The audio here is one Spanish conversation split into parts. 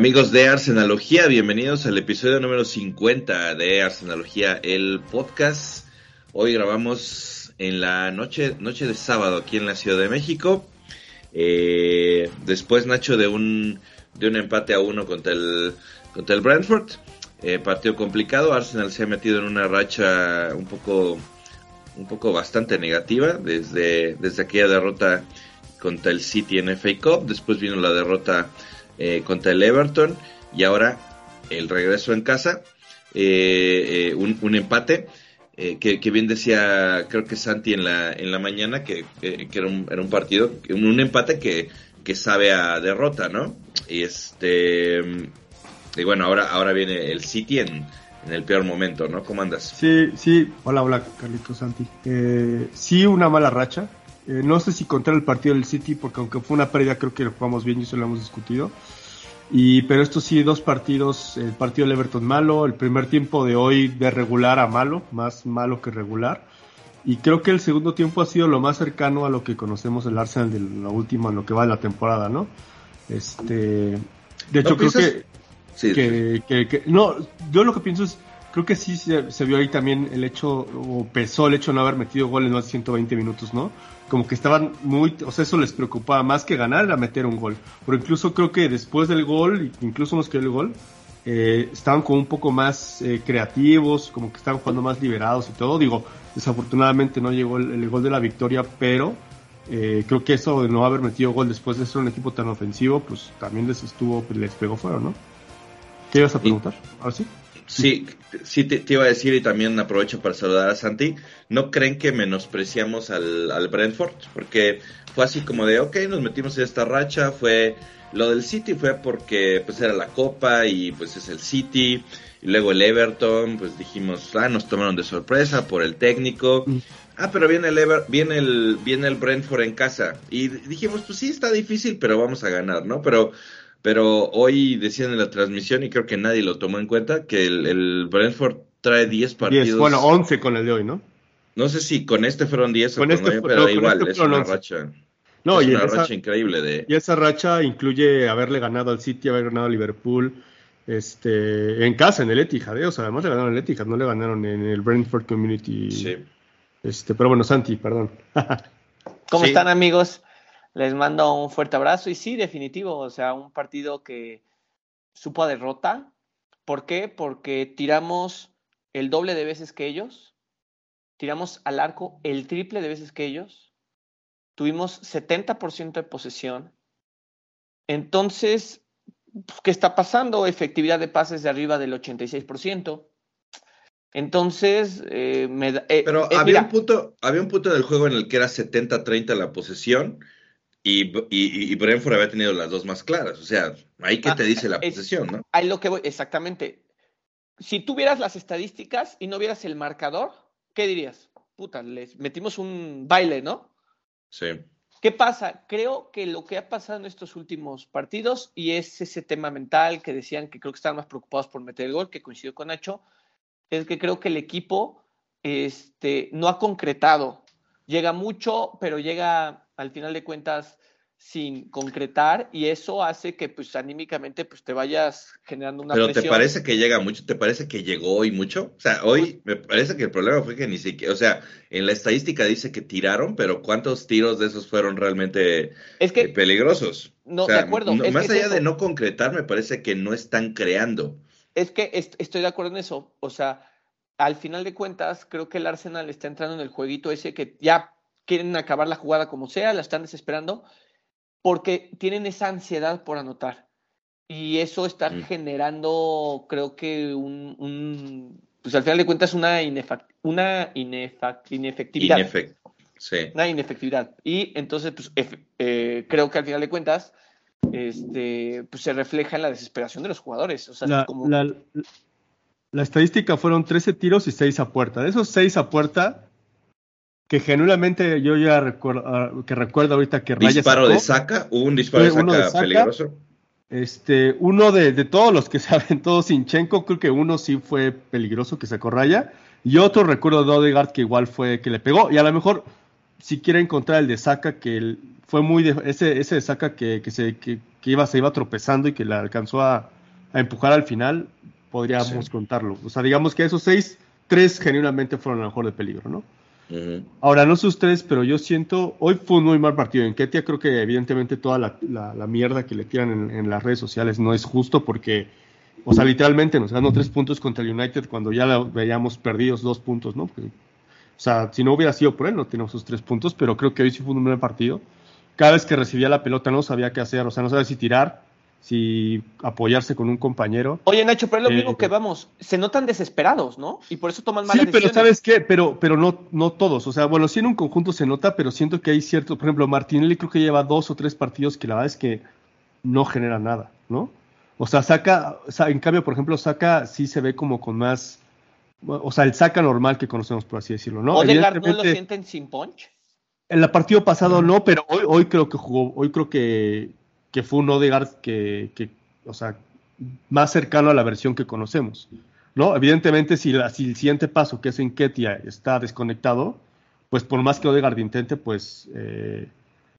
Amigos de Arsenalogía, bienvenidos al episodio número 50 de Arsenalogía, el podcast. Hoy grabamos en la noche, noche de sábado aquí en la Ciudad de México. Eh, después, Nacho, de un, de un empate a uno contra el, contra el Brentford. Eh, partido complicado. Arsenal se ha metido en una racha un poco, un poco bastante negativa desde, desde aquella derrota contra el City en FA Cup. Después vino la derrota eh, contra el Everton y ahora el regreso en casa, eh, eh, un, empate. Que, bien decía, creo que Santi en la, en la mañana, que, era, un, era, un, partido, un, empate que, que sabe a derrota, ¿no? Y este y bueno, ahora, ahora viene el City en, en el peor momento, ¿no? ¿Cómo andas? Sí, sí, hola, hola, Carlitos Santi. sí, una mala racha, eh, no sé si contra el partido del City, porque aunque fue una pérdida, creo que lo jugamos bien y eso lo hemos discutido. Y, pero esto sí, dos partidos, el partido del Everton malo, el primer tiempo de hoy de regular a malo, más malo que regular. Y creo que el segundo tiempo ha sido lo más cercano a lo que conocemos el Arsenal de la última, en lo que va de la temporada, ¿no? Este, de hecho, creo que, que, que, no, yo lo que pienso es, creo que sí se, se, vio ahí también el hecho, o pesó el hecho de no haber metido gol en más de 120 minutos, ¿no? Como que estaban muy, o sea, eso les preocupaba más que ganar era meter un gol. Pero incluso creo que después del gol, incluso nos quedó el gol, eh, estaban como un poco más eh, creativos, como que estaban jugando más liberados y todo. Digo, desafortunadamente no llegó el, gol de la victoria, pero eh, creo que eso de no haber metido gol después de ser un equipo tan ofensivo, pues también les estuvo, les pegó fuera, ¿no? ¿Qué ibas a preguntar? ¿Ahora sí? Sí, sí te, iba a decir y también aprovecho para saludar a Santi. ¿No creen que menospreciamos al, al Brentford? Porque fue así como de, ok, nos metimos en esta racha, fue lo del City fue porque pues era la Copa y pues es el City y luego el Everton, pues dijimos, ah, nos tomaron de sorpresa por el técnico. Mm. Ah, pero viene el Ever, viene el viene el Brentford en casa y dijimos, pues sí está difícil, pero vamos a ganar, ¿no? Pero pero hoy decían en la transmisión, y creo que nadie lo tomó en cuenta, que el, Brentford trae 10 partidos. bueno, 11 con el de hoy, ¿no? No sé si con este fueron 10 o con este, pero igual, este es una racha. No, es una racha increíble de... Y esa racha incluye haberle ganado al City, haber ganado a Liverpool, este, en casa, en el Etihad, ¿eh? o sea, además le ganaron el Etihad, no le ganaron en el Brentford Community. Sí. Este, pero bueno, Santi, perdón. ¿Cómo están amigos? Les mando un fuerte abrazo y sí, definitivo, o sea, un partido que supo a derrota. ¿Por qué? Porque tiramos el doble de veces que ellos, tiramos al arco el triple de veces que ellos, tuvimos 70% de posesión. Entonces, ¿qué está pasando? Efectividad de pases de arriba del 86%. Entonces, eh, me eh, Pero eh, había, un punto, había un punto del juego en el que era 70-30 la posesión y, y, y, Brentford había tenido las dos más claras. O sea, ahí que te dice la posesión, ¿no? Ahí lo que voy, exactamente. Si tú vieras las estadísticas y no vieras el marcador, ¿qué dirías? Puta, les metimos un baile, ¿no? Sí. ¿Qué pasa? Creo que lo que ha pasado en estos últimos partidos, y es ese tema mental que decían que creo que estaban más preocupados por meter el gol, que coincidió con Nacho, es que creo que el equipo este, no ha concretado. Llega mucho, pero llega al final de cuentas sin concretar y eso hace que pues anímicamente pues te vayas generando una Pero te parece que llega mucho, te parece que llegó hoy mucho? O sea, hoy me parece que el problema fue que ni siquiera, o sea, en la estadística dice que tiraron, pero ¿cuántos tiros de esos fueron realmente es que, eh, peligrosos? No, de acuerdo. más allá de no concretar, me parece que no están creando. Es que estoy de acuerdo en eso, o sea, al final de cuentas creo que el Arsenal está entrando en el jueguito ese que ya quieren acabar la jugada como sea, la están desesperando, porque tienen esa ansiedad por anotar. Y eso está mm. generando, creo que un, pues al final de cuentas, una, una inefectividad. sí. Una inefectividad. Y entonces, pues, eh, creo que al final de cuentas, este, pues se refleja en la desesperación de los jugadores. O sea, la, como... la, la, estadística fueron 13 tiros y 6 a puerta. De esos 6 a puerta, que genuinamente yo ya recuerdo, ah, que recuerdo ahorita que Raya Disparo de saca, un disparo de saca, peligroso. Este, uno de, todos los que saben, todos Sinchenko, creo que uno sí fue peligroso que sacó Raya, y otro recuerdo de Odegaard que igual fue que le pegó, y a lo mejor si quiere encontrar el de saca que fue muy ese ese de saca que, que se que que iba, se iba tropezando y que la alcanzó a, empujar al final, podríamos contarlo. O sea, digamos que esos seis, tres genuinamente fueron a lo mejor de peligro, ¿no? Ahora, no sé ustedes, pero yo siento, hoy fue un muy mal partido. En Ketia creo que evidentemente toda la, mierda que le tiran en, las redes sociales no es justo porque, o sea, literalmente nos ganó tres puntos contra el United cuando ya veíamos perdidos dos puntos, ¿no? o sea, si no hubiera sido por él, no tenemos esos tres puntos, pero creo que hoy sí fue un buen partido. Cada vez que recibía la pelota no sabía qué hacer, o sea, no sabía si tirar, si apoyarse con un compañero. Oye, Nacho, pero es lo mismo eh, que vamos, se notan desesperados, ¿no? Y por eso toman malas sí, pero ¿sabes qué? Pero, pero no, no todos, o sea, bueno, sí en un conjunto se nota, pero siento que hay cierto, por ejemplo, Martinelli creo que lleva dos o tres partidos que la verdad es que no genera nada, ¿no? O sea, saca, en cambio, por ejemplo, saca, sí se ve como con más, o sea, el saca normal que conocemos, por así decirlo, ¿no? ¿Odegaard no lo sienten sin punch? En el partido pasado no, pero hoy, hoy creo que jugó, hoy creo que, que fue un Odegaard que, que, o sea, más cercano a la versión que conocemos. ¿no? Evidentemente, si, el siguiente paso, que es en Ketia, está desconectado, pues por más que Odegaard intente, pues, eh,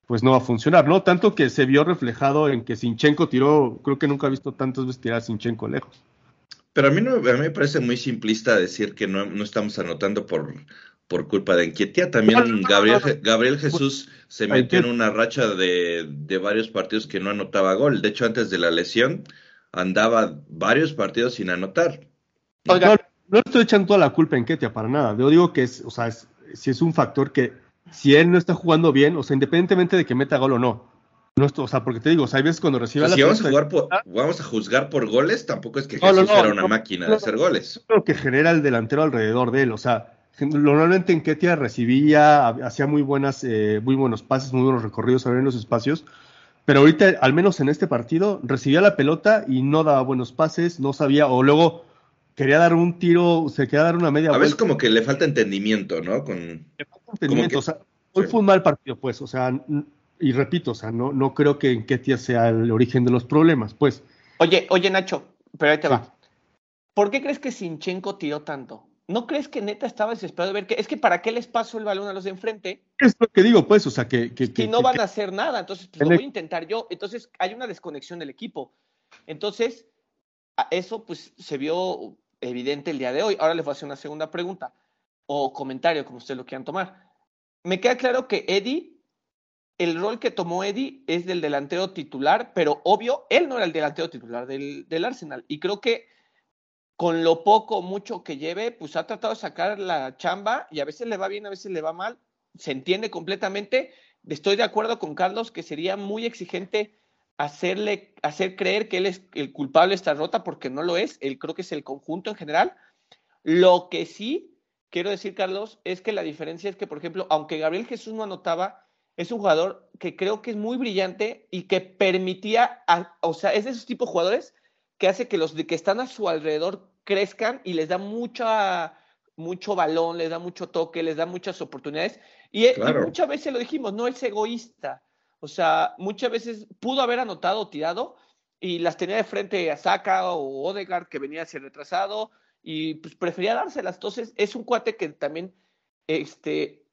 pues no va a funcionar, ¿no? Tanto que se vio reflejado en que Sinchenko tiró, creo que nunca he visto tantas veces tirar a Sinchenko lejos. Pero a mí, no, a mí me parece muy simplista decir que no, no estamos anotando por, por culpa de Enquietia. También Gabriel, Gabriel Jesús se metió en una racha de, varios partidos que no anotaba gol. De hecho, antes de la lesión andaba varios partidos sin anotar. No, no estoy echando toda la culpa a Enquietia para nada. Yo digo que es, o sea, si es un factor que si él no está jugando bien, o sea, independientemente de que meta gol o no. no o sea, porque te digo, o sea, hay veces cuando recibe la si vamos a, jugar por, vamos a juzgar por goles, tampoco es que Jesús era una máquina de hacer goles. Lo que genera el delantero alrededor de él, o sea, Normalmente en Ketia recibía, hacía muy buenas, eh, muy buenos pases, muy buenos recorridos abriendo los espacios, pero ahorita, al menos en este partido, recibía la pelota y no daba buenos pases, no sabía, o luego quería dar un tiro, se quería dar una media A veces como que le falta entendimiento, ¿no? Con... Le falta entendimiento, o sea, hoy fue un mal partido, pues, o sea, y repito, o sea, no, no creo que en Ketia sea el origen de los problemas, pues. Oye, oye, Nacho, pero ahí te va. ¿Por qué crees que Sinchenko tiró tanto? ¿No crees que neta estaba desesperado de ver que es que para qué les paso el balón a los de enfrente? Es lo que digo, pues, o sea, que. que, no van a hacer nada, entonces pues, lo voy a intentar yo. Entonces hay una desconexión del equipo. Entonces, eso pues se vio evidente el día de hoy. Ahora les voy a hacer una segunda pregunta o comentario, como ustedes lo quieran tomar. Me queda claro que Eddie, el rol que tomó Eddie es del delantero titular, pero obvio, él no era el delantero titular del, del Arsenal. Y creo que con lo poco o mucho que lleve, pues ha tratado de sacar la chamba y a veces le va bien, a veces le va mal. Se entiende completamente. Estoy de acuerdo con Carlos que sería muy exigente hacerle, hacer creer que él es el culpable de esta rota porque no lo es. Él creo que es el conjunto en general. Lo que sí quiero decir, Carlos, es que la diferencia es que, por ejemplo, aunque Gabriel Jesús no anotaba, es un jugador que creo que es muy brillante y que permitía, o sea, es de esos tipos de jugadores que hace que los que están a su alrededor crezcan y les da mucha, mucho balón, les da mucho toque, les da muchas oportunidades. Y, muchas veces lo dijimos, no es egoísta. O sea, muchas veces pudo haber anotado o tirado y las tenía de frente a Saka o Odegaard que venía a ser retrasado y pues prefería dárselas. Entonces es un cuate que también este,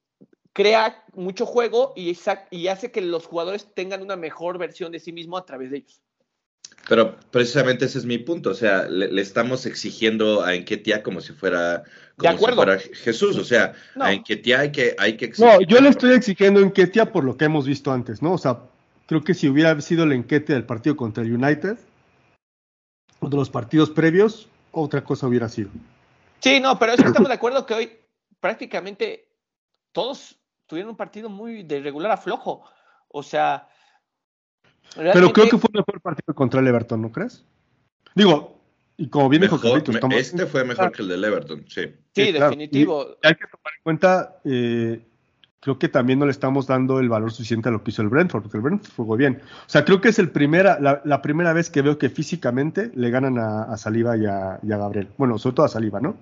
crea mucho juego y, y hace que los jugadores tengan una mejor versión de sí mismo a través de ellos. Pero precisamente ese es mi punto, o sea, le, estamos exigiendo a Enquetia como si fuera, como si fuera Jesús, o sea, a Enquetia hay que, hay que No, yo le estoy exigiendo a Enquetia por lo que hemos visto antes, ¿no? O sea, creo que si hubiera sido la Enquetia del partido contra el United, o de los partidos previos, otra cosa hubiera sido. Sí, no, pero eso estamos de acuerdo que hoy prácticamente todos tuvieron un partido muy de regular a flojo, o sea pero creo que fue el mejor partido contra el Everton, ¿no crees? Digo, y como bien dijo Carlitos, Este fue mejor que el del Everton, sí. Sí, definitivo. hay que tomar en cuenta, eh, creo que también no le estamos dando el valor suficiente a lo que hizo el Brentford, porque el Brentford jugó bien. O sea, creo que es el primera, la, primera vez que veo que físicamente le ganan a, Saliba y a, Gabriel. Bueno, sobre todo a Saliba, ¿no?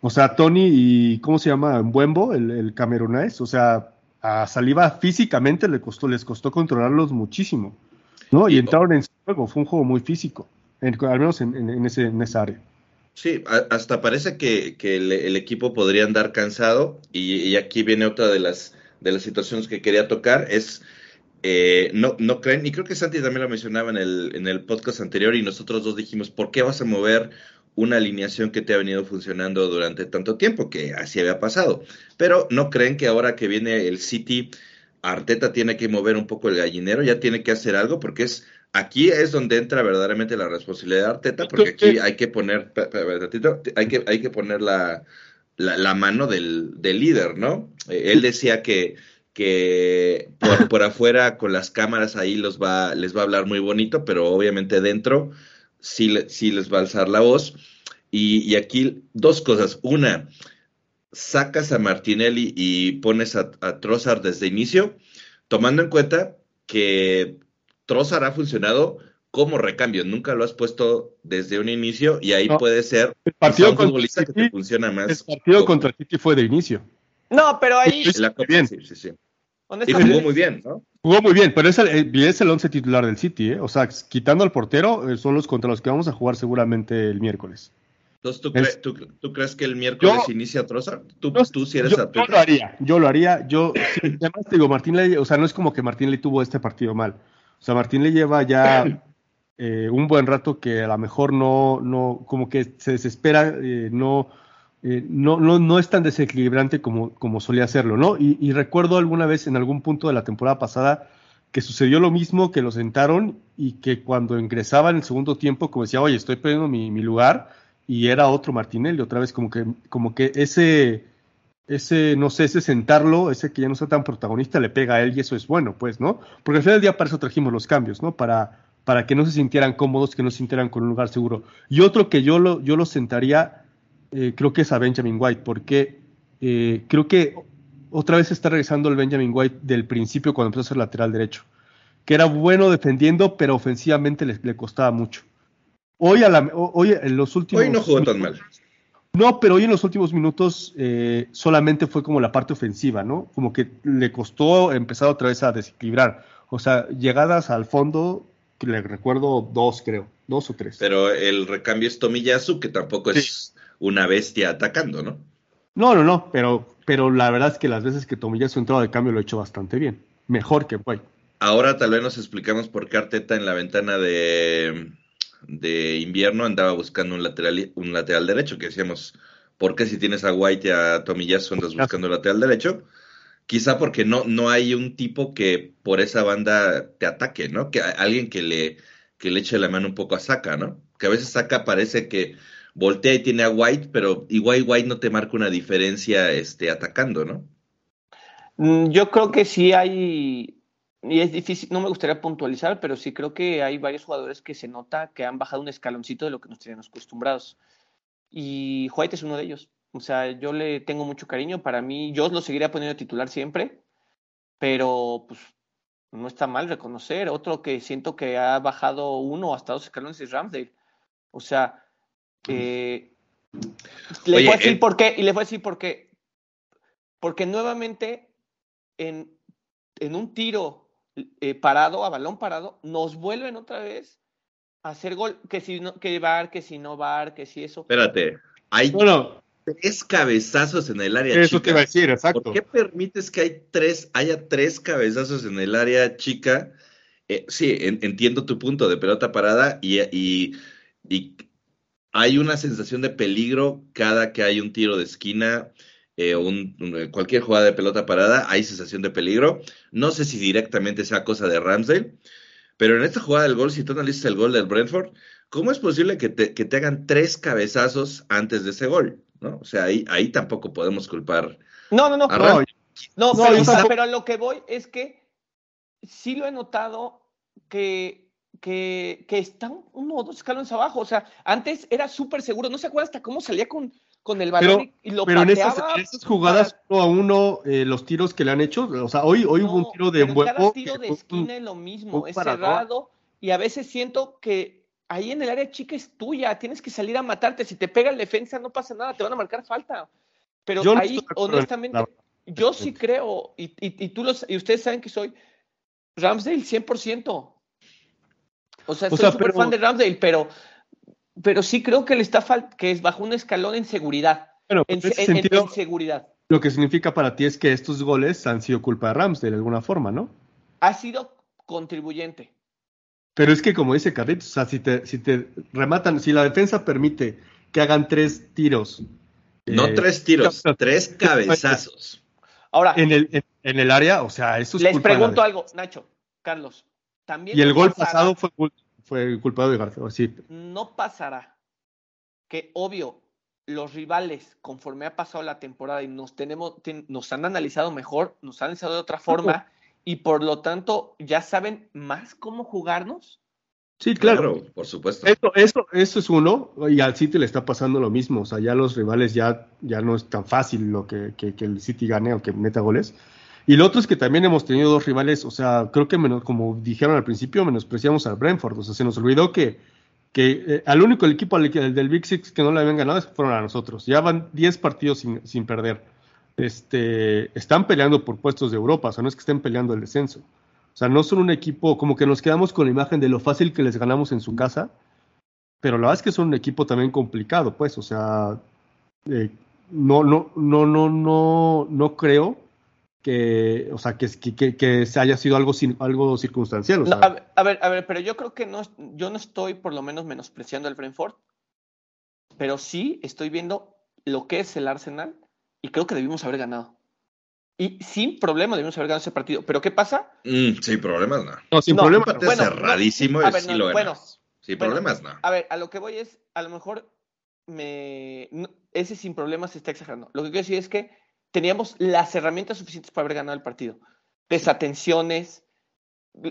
O sea, Tony y, ¿cómo se llama? Buembo, el, el camerunés, o sea, a Saliba físicamente le costó, les costó controlarlos muchísimo, ¿no? Y, entraron en juego, fue un juego muy físico, al menos en, ese, en esa área. Sí, hasta parece que, el, equipo podría andar cansado y, aquí viene otra de las, de las situaciones que quería tocar, es eh, no, no creen, y creo que Santi también lo mencionaba en el, en el podcast anterior, y nosotros dos dijimos, ¿por qué vas a mover una alineación que te ha venido funcionando durante tanto tiempo? Que así había pasado. Pero no creen que ahora que viene el City, Arteta tiene que mover un poco el gallinero, ya tiene que hacer algo, porque es aquí es donde entra verdaderamente la responsabilidad de Arteta, porque aquí hay que poner, hay que, hay que poner la, la, mano del, del, líder, ¿no? Eh, él decía que que por, por, afuera con las cámaras ahí los va, les va a hablar muy bonito, pero obviamente dentro sí, sí les va a alzar la voz. Y, y, aquí dos cosas. Una, sacas a Martinelli y pones a, a Trossard desde inicio, tomando en cuenta que Trossard ha funcionado como recambio, nunca lo has puesto desde un inicio y ahí puede ser el partido un futbolista que te funciona más. El partido contra Titi fue de inicio. No, pero ahí. La, bien. Sí, sí, sí. Y jugó muy bien, ¿no? Jugó muy bien, pero es el, es el once titular del City, ¿eh? O sea, quitando al portero, eh, son los contra los que vamos a jugar seguramente el miércoles. Entonces, ¿tú, es, tú, tú crees que el miércoles yo, inicia Troza? ¿Tú, yo, tú si eres yo, yo, lo haría, yo lo haría. Yo, sí, además te digo, Martín le, o sea, no es como que Martín le tuvo este partido mal. O sea, Martín le lleva ya eh, un buen rato que a lo mejor no, no, como que se desespera, eh, no eh, no, no, no es tan desequilibrante como, como solía hacerlo, ¿no? Y, recuerdo alguna vez en algún punto de la temporada pasada que sucedió lo mismo, que lo sentaron y que cuando ingresaba en el segundo tiempo, como decía, oye, estoy perdiendo mi, mi lugar, y era otro Martinelli, otra vez como que, como que ese, ese, no sé, ese sentarlo, ese que ya no está tan protagonista, le pega a él y eso es bueno, pues, ¿no? Porque al final del día para eso trajimos los cambios, ¿no? Para, para que no se sintieran cómodos, que no se sintieran con un lugar seguro. Y otro que yo lo, yo lo sentaría eh, creo que es a Benjamin White, porque eh, creo que otra vez está regresando el Benjamin White del principio cuando empezó a ser lateral derecho, que era bueno defendiendo, pero ofensivamente le, le costaba mucho. Hoy, a la, hoy en los últimos... Hoy no jugó tan mal. No, pero hoy en los últimos minutos eh, solamente fue como la parte ofensiva, ¿no? Como que le costó empezar otra vez a desequilibrar. O sea, llegadas al fondo, le recuerdo dos, creo, dos o tres. Pero el recambio es Tomiyasu, que tampoco es una bestia atacando, ¿no? No, no, no, pero, pero la verdad es que las veces que Tomiyasu ha entrado de cambio lo ha hecho bastante bien. Mejor que White. Ahora tal vez nos explicamos por qué Arteta en la ventana de, de invierno andaba buscando un lateral, un lateral derecho, que decíamos, ¿por qué si tienes a White y a Tomiyasu andas buscando un lateral derecho? Quizá porque no, no hay un tipo que por esa banda te ataque, ¿no? Que alguien que le, que le eche la mano un poco a Saka, ¿no? Que a veces Saka parece que voltea y tiene a White, pero igual White no te marca una diferencia este, atacando, ¿no? Mm, yo creo que sí hay, y es difícil, no me gustaría puntualizar, pero sí creo que hay varios jugadores que se nota que han bajado un escaloncito de lo que nos teníamos acostumbrados. Y White es uno de ellos. O sea, yo le tengo mucho cariño. Para mí, yo lo seguiría poniendo titular siempre, pero pues no está mal reconocer. Otro que siento que ha bajado uno hasta dos escalones es Ramsdale. O sea, eh, le Oye, voy a decir eh, por qué, y le voy a decir por qué. Porque nuevamente, en, en un tiro eh, parado, a balón parado, nos vuelven otra vez a hacer gol, que si no, que bar, que si no bar, que si eso. Espérate, hay bueno, tres cabezazos en el área eso chica. te iba a decir, exacto. ¿Por qué permites que hay tres, haya tres cabezazos en el área chica? Eh, sí, en, entiendo tu punto de pelota parada y, y, y hay una sensación de peligro cada que hay un tiro de esquina eh, un, cualquier jugada de pelota parada, hay sensación de peligro. No sé si directamente sea cosa de Ramsdale, pero en esta jugada del gol, si tú analizas el gol del Brentford, ¿cómo es posible que te, que te hagan tres cabezazos antes de ese gol? ¿no? O sea, ahí, ahí tampoco podemos culpar. No, no, no. A no, no, pero, pero a lo que voy es que sí lo he notado que que, que están uno o dos escalones abajo. O sea, antes era súper seguro. No se acuerda hasta cómo salía con, con el balón pero, y lo pero en esas, en esas, jugadas para... uno a uno eh, los tiros que le han hecho, o sea, hoy, hoy no, hubo un tiro de huevo. Cada tiro de esquina es lo mismo, es cerrado y a veces siento que ahí en el área chica es tuya, tienes que salir a matarte. Si te pega el defensa no pasa nada, te van a marcar falta. Pero yo ahí, no honestamente, la... yo sí creo, y, y, y, tú los, y ustedes saben que soy Ramsdale 100%. O sea, o soy súper fan de Ramsdale, pero, pero sí creo que le está falta, que es bajo un escalón en seguridad. Bueno, en, en, sentido, en, en, seguridad. Lo que significa para ti es que estos goles han sido culpa de Ramsdale de alguna forma, ¿no? ha sido contribuyente. Pero es que como dice Carlitos, o sea, si te, si te rematan, si la defensa permite que hagan tres tiros. No eh, tres tiros, tres cabezazos. Ahora, En el, en, en el área, o sea, eso es les culpa de la pregunto de- algo, Nacho, Carlos. También Y el no gol pasará- pasado fue, fue culpado de García. Sí, no pasará que obvio los rivales conforme ha pasado la temporada y nos tenemos ten- nos han analizado mejor, nos han analizado de otra forma y por lo tanto ya saben más cómo jugarnos. sí claro. Claro, por supuesto. Eso, eso, eso es uno, y al City le está pasando lo mismo. O sea, ya los rivales ya, ya no es tan fácil lo que, que- que el City gane o que meta goles. Y lo otro es que también hemos tenido dos rivales, o sea, creo que menos, como dijeron al principio, menospreciamos al Brentford. O sea, se nos olvidó que, que eh, al único equipo al el del Big Six que no le habían ganado fueron a nosotros. Ya van 10 partidos sin, sin perder. Este, están peleando por puestos de Europa, o sea, no es que estén peleando el descenso. O sea, no son un equipo, como que nos quedamos con la imagen de lo fácil que les ganamos en su casa, pero la verdad es que son un equipo también complicado, pues, o sea, eh, no, no, no, no, no, no creo que, o sea, que, que, que, que se haya sido algo, sin, algo circunstancial. O No, sea, a, ver, a ver, a ver, pero yo creo que no, yo no estoy por lo menos menospreciando al Brentford, pero sí estoy viendo lo que es el Arsenal y creo que debimos haber ganado. Y sin problema debimos haber ganado ese partido. Pero ¿qué pasa? Mm, sin problemas, no. no, sin no, problema. Empate Bueno, cerradísimo a y ver, sí no, lo bueno. Sin bueno. problemas, no. A ver, a lo que voy es, a lo mejor me, no- ese sin problemas se está exagerando. Lo que quiero decir es que teníamos las herramientas suficientes para haber ganado el partido. Desatenciones,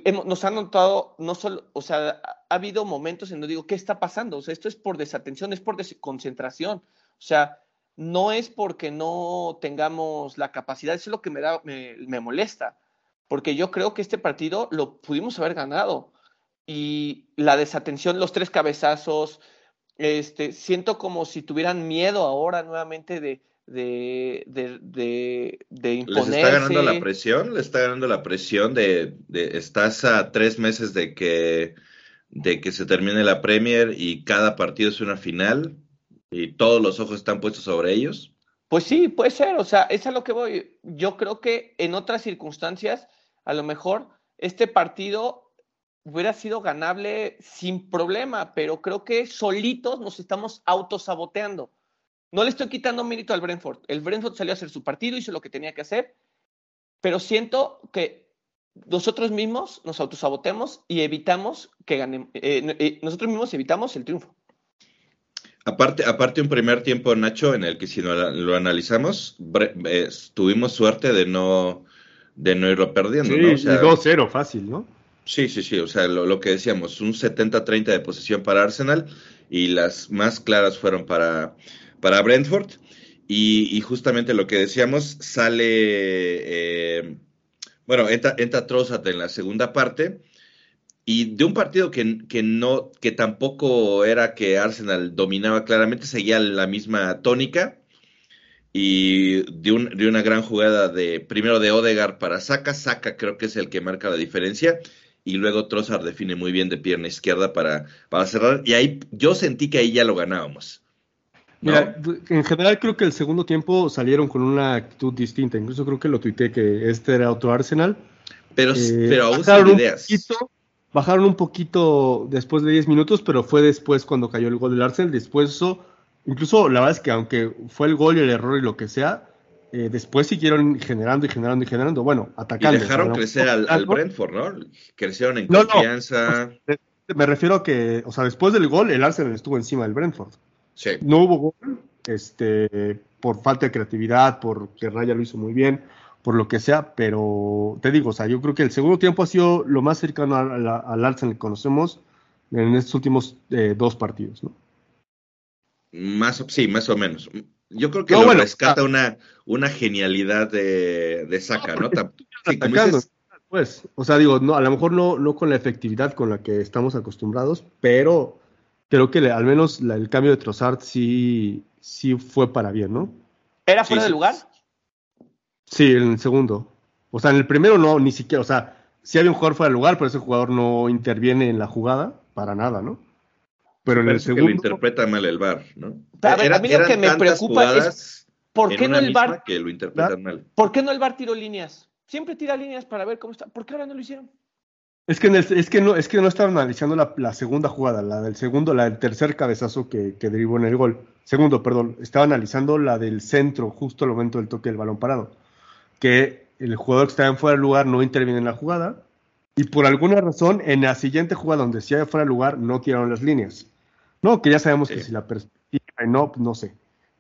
hemos- nos han notado, no solo, o sea, ha, ha habido momentos en donde digo, ¿qué está pasando? O sea, esto es por desatención, es por desconcentración. O sea, no es porque no tengamos la capacidad, eso es lo que me, da, me, me molesta, porque yo creo que este partido lo pudimos haber ganado. Y la desatención, los tres cabezazos, este, siento como si tuvieran miedo ahora nuevamente de, de, de, de, de Les está ganando la presión, les está ganando la presión de, de estás a tres meses de que, de que se termine la Premier y cada partido es una final y todos los ojos están puestos sobre ellos. Pues sí, puede ser, o sea, es a lo que voy. Yo creo que en otras circunstancias, a lo mejor este partido hubiera sido ganable sin problema, pero creo que solitos nos estamos autosaboteando. No le estoy quitando mérito al Brentford. El Brentford salió a hacer su partido, hizo lo que tenía que hacer, pero siento que nosotros mismos nos autosaboteamos y evitamos que ganemos. eh, eh, nosotros mismos evitamos el triunfo. Aparte, aparte un primer tiempo, Nacho, en el que si no lo, analizamos, eh, tuvimos suerte de no, de no irlo perdiendo, Sí, ¿no? O y sea, 2-0, fácil, ¿no? Sí, sí, sí, o sea, lo, lo que decíamos, un 70-30 de posesión para Arsenal y las más claras fueron para, para Brentford. Y, justamente lo que decíamos, sale, eh, bueno, entra, entra Trossard en la segunda parte. Y de un partido que, que, no, que tampoco era que Arsenal dominaba claramente, seguía la misma tónica. Y de, un, de una gran jugada de primero de Odegaard para Saka, Saka creo que es el que marca la diferencia. Y luego Trossard define muy bien de pierna izquierda para, para cerrar. Y ahí yo sentí que ahí ya lo ganábamos. ¿No? Mira, en general creo que el segundo tiempo salieron con una actitud distinta. Incluso creo que lo tuiteé que este era otro Arsenal. pero, Eh, pero aún bajaron sin un ideas. poquito, bajaron un poquito después de 10 minutos, pero fue después cuando cayó el gol del Arsenal. Después eso, incluso la verdad es que aunque fue el gol y el error y lo que sea, eh, después siguieron generando y generando y generando. Bueno, Y atacando. dejaron o sea, crecer al. Brentford, ¿no? Crecieron en No, no. confianza. Me refiero a que, o sea, después del gol, el Arsenal estuvo encima del Brentford. Sí. No hubo gol, este, por falta de creatividad, porque Raya lo hizo muy bien, por lo que sea, pero te digo, o sea, yo creo que el segundo tiempo ha sido lo más cercano al Arsenal que conocemos en estos últimos eh, dos partidos, ¿no? Más, o- sí, más o menos. Yo creo que No, lo bueno, rescata ah. una, una genialidad de, de Saka, ¿no? sí, como dices, pues, o sea, digo, no, a lo mejor no, no con la efectividad con la que estamos acostumbrados, pero creo que le- al menos la- el cambio de Trossard sí, sí fue para bien, ¿no? ¿Era Sí, fuera de sí. lugar? Sí, en el segundo. O sea, en el primero no, ni siquiera, o sea, sí había un jugador fuera de lugar, pero ese jugador no interviene en la jugada para nada, ¿no? Pero en el que lo segundo, interpreta mal el VAR, ¿no? A ver, a mí lo que me preocupa es ¿Por qué no el VAR? que lo interpretan mal. ¿Por qué no el VAR tiró líneas? siempre tira líneas para ver cómo está. ¿Por qué ahora no lo hicieron? Es que, es que no, es que no estaban analizando la, segunda jugada, la del segundo, la del tercer cabezazo que, que derivó en el gol. Segundo, perdón, estaba analizando la del centro, justo al momento del toque del balón parado. Que el jugador que estaba en fuera de lugar no interviene en la jugada. Y por alguna razón, en la siguiente jugada donde sí había fuera de lugar, no tiraron las líneas. No, que ya sabemos que si la perspectiva no, no sé.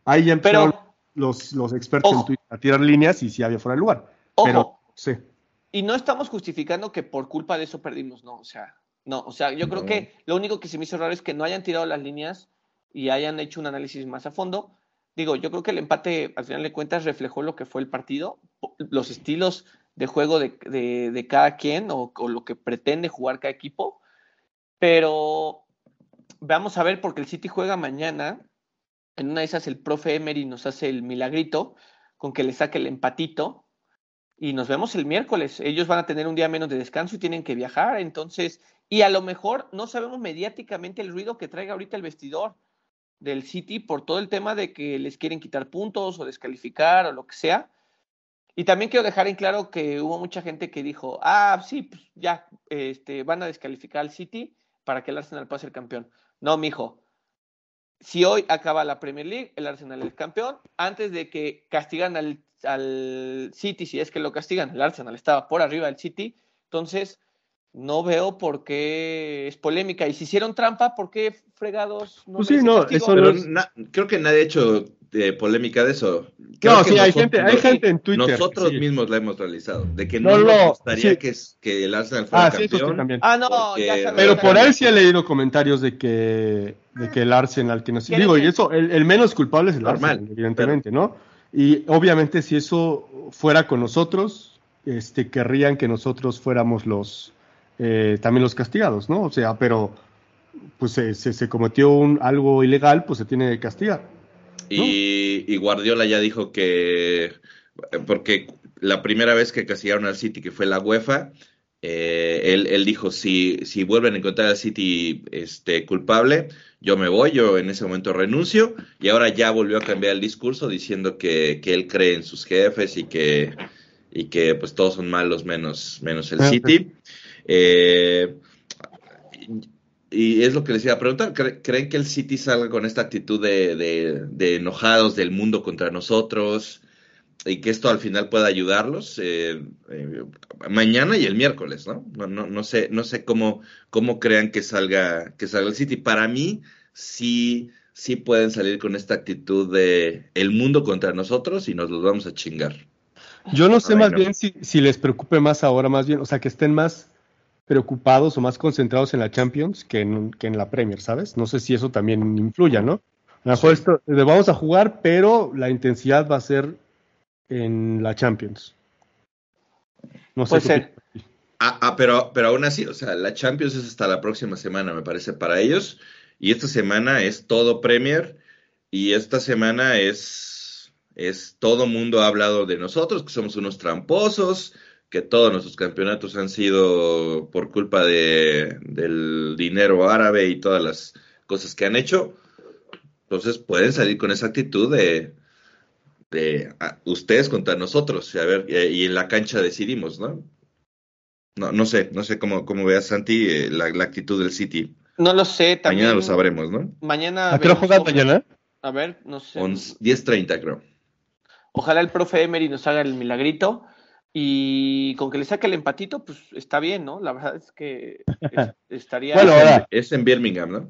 Ahí ya empezaron los, los expertos en Twitter a tirar líneas y si había fuera de lugar. Pero, sí. Y no estamos justificando que por culpa de eso perdimos, no, o sea, no, o sea, yo creo que lo único que se me hizo raro es que no hayan tirado las líneas y hayan hecho un análisis más a fondo. Digo, yo creo que el empate, al final de cuentas, reflejó lo que fue el partido, los estilos de juego de, cada quien o, o, lo que pretende jugar cada equipo. Pero vamos a ver, porque el City juega mañana. En una de esas, el profe Emery nos hace el milagrito con que le saque el empatito y nos vemos el miércoles. Ellos van a tener un día menos de descanso y tienen que viajar, entonces, y a lo mejor no sabemos mediáticamente el ruido que traiga ahorita el vestidor del City por todo el tema de que les quieren quitar puntos o descalificar o lo que sea. Y también quiero dejar en claro que hubo mucha gente que dijo, ah, sí, pues ya, este, van a descalificar al City para que el Arsenal pueda ser campeón. No, mijo. Si hoy acaba la Premier League, el Arsenal es campeón, antes de que castigan al al City, si es que lo castigan, el Arsenal estaba por arriba del City, entonces no veo por qué es polémica. Y si hicieron trampa, ¿por qué fregados? No pues sí, no, eso creo que nadie ha hecho eh, polémica de eso. no, sí, hay, gente, hay gente en Twitter. Nosotros mismos la hemos realizado. De que no, nos gustaría que, que, el Arsenal fuera ah, campeón. ah, no, ya Pero por ahí sí he leído comentarios de que, de que el Arsenal, que no digo, y eso, el, menos culpable es el Arsenal, evidentemente, ¿no? Y obviamente si eso fuera con nosotros, este, querrían que nosotros fuéramos los eh, también los castigados, ¿no? O sea, pero pues se, se, cometió un, algo ilegal, pues se tiene que castigar. Y, Guardiola ya dijo que, porque la primera vez que castigaron al City, que fue la UEFA, eh, él, él, dijo, si, si vuelven a encontrar al City este, culpable, yo me voy, yo en ese momento renuncio y ahora ya volvió a cambiar el discurso diciendo que, él cree en sus jefes y que, y que pues todos son malos menos, menos el City. Eh, y es lo que les iba a preguntar, ¿creen que el City salga con esta actitud de, de enojados del mundo contra nosotros? Y que esto al final pueda ayudarlos eh, eh, mañana y el miércoles, ¿no? No, no, no sé, no sé cómo, cómo crean que salga, que salga el City. Para mí, sí, sí pueden salir con esta actitud de el mundo contra nosotros y nos los vamos a chingar. Yo no sé más bien si, si les preocupe más ahora, más bien, o sea, que estén más preocupados o más concentrados en la Champions que en, que en la Premier, ¿sabes? No sé si eso también influya, ¿no? A lo mejor esto, vamos a jugar, pero la intensidad va a ser en la Champions. No sé. Puede ser. Ah, ah, pero, pero aún así, o sea, la Champions es hasta la próxima semana, me parece, para ellos. Y esta semana es todo Premier. Y esta semana es, es todo mundo ha hablado de nosotros, que somos unos tramposos, que todos nuestros campeonatos han sido por culpa de, del dinero árabe y todas las cosas que han hecho. Entonces pueden salir con esa actitud de, de ustedes contra nosotros, a ver, y, en la cancha decidimos, ¿no? No, no sé, no sé cómo, cómo veas, Santi, eh, la, actitud del City. No lo sé, también. Mañana lo sabremos, ¿no? Mañana. ¿A qué hora mañana? A ver, no sé. 10.30, creo. Ojalá el profe Emery nos haga el milagrito y con que le saque el empatito, pues está bien, ¿no? La verdad es que estaría. bueno, es en Birmingham, ¿no?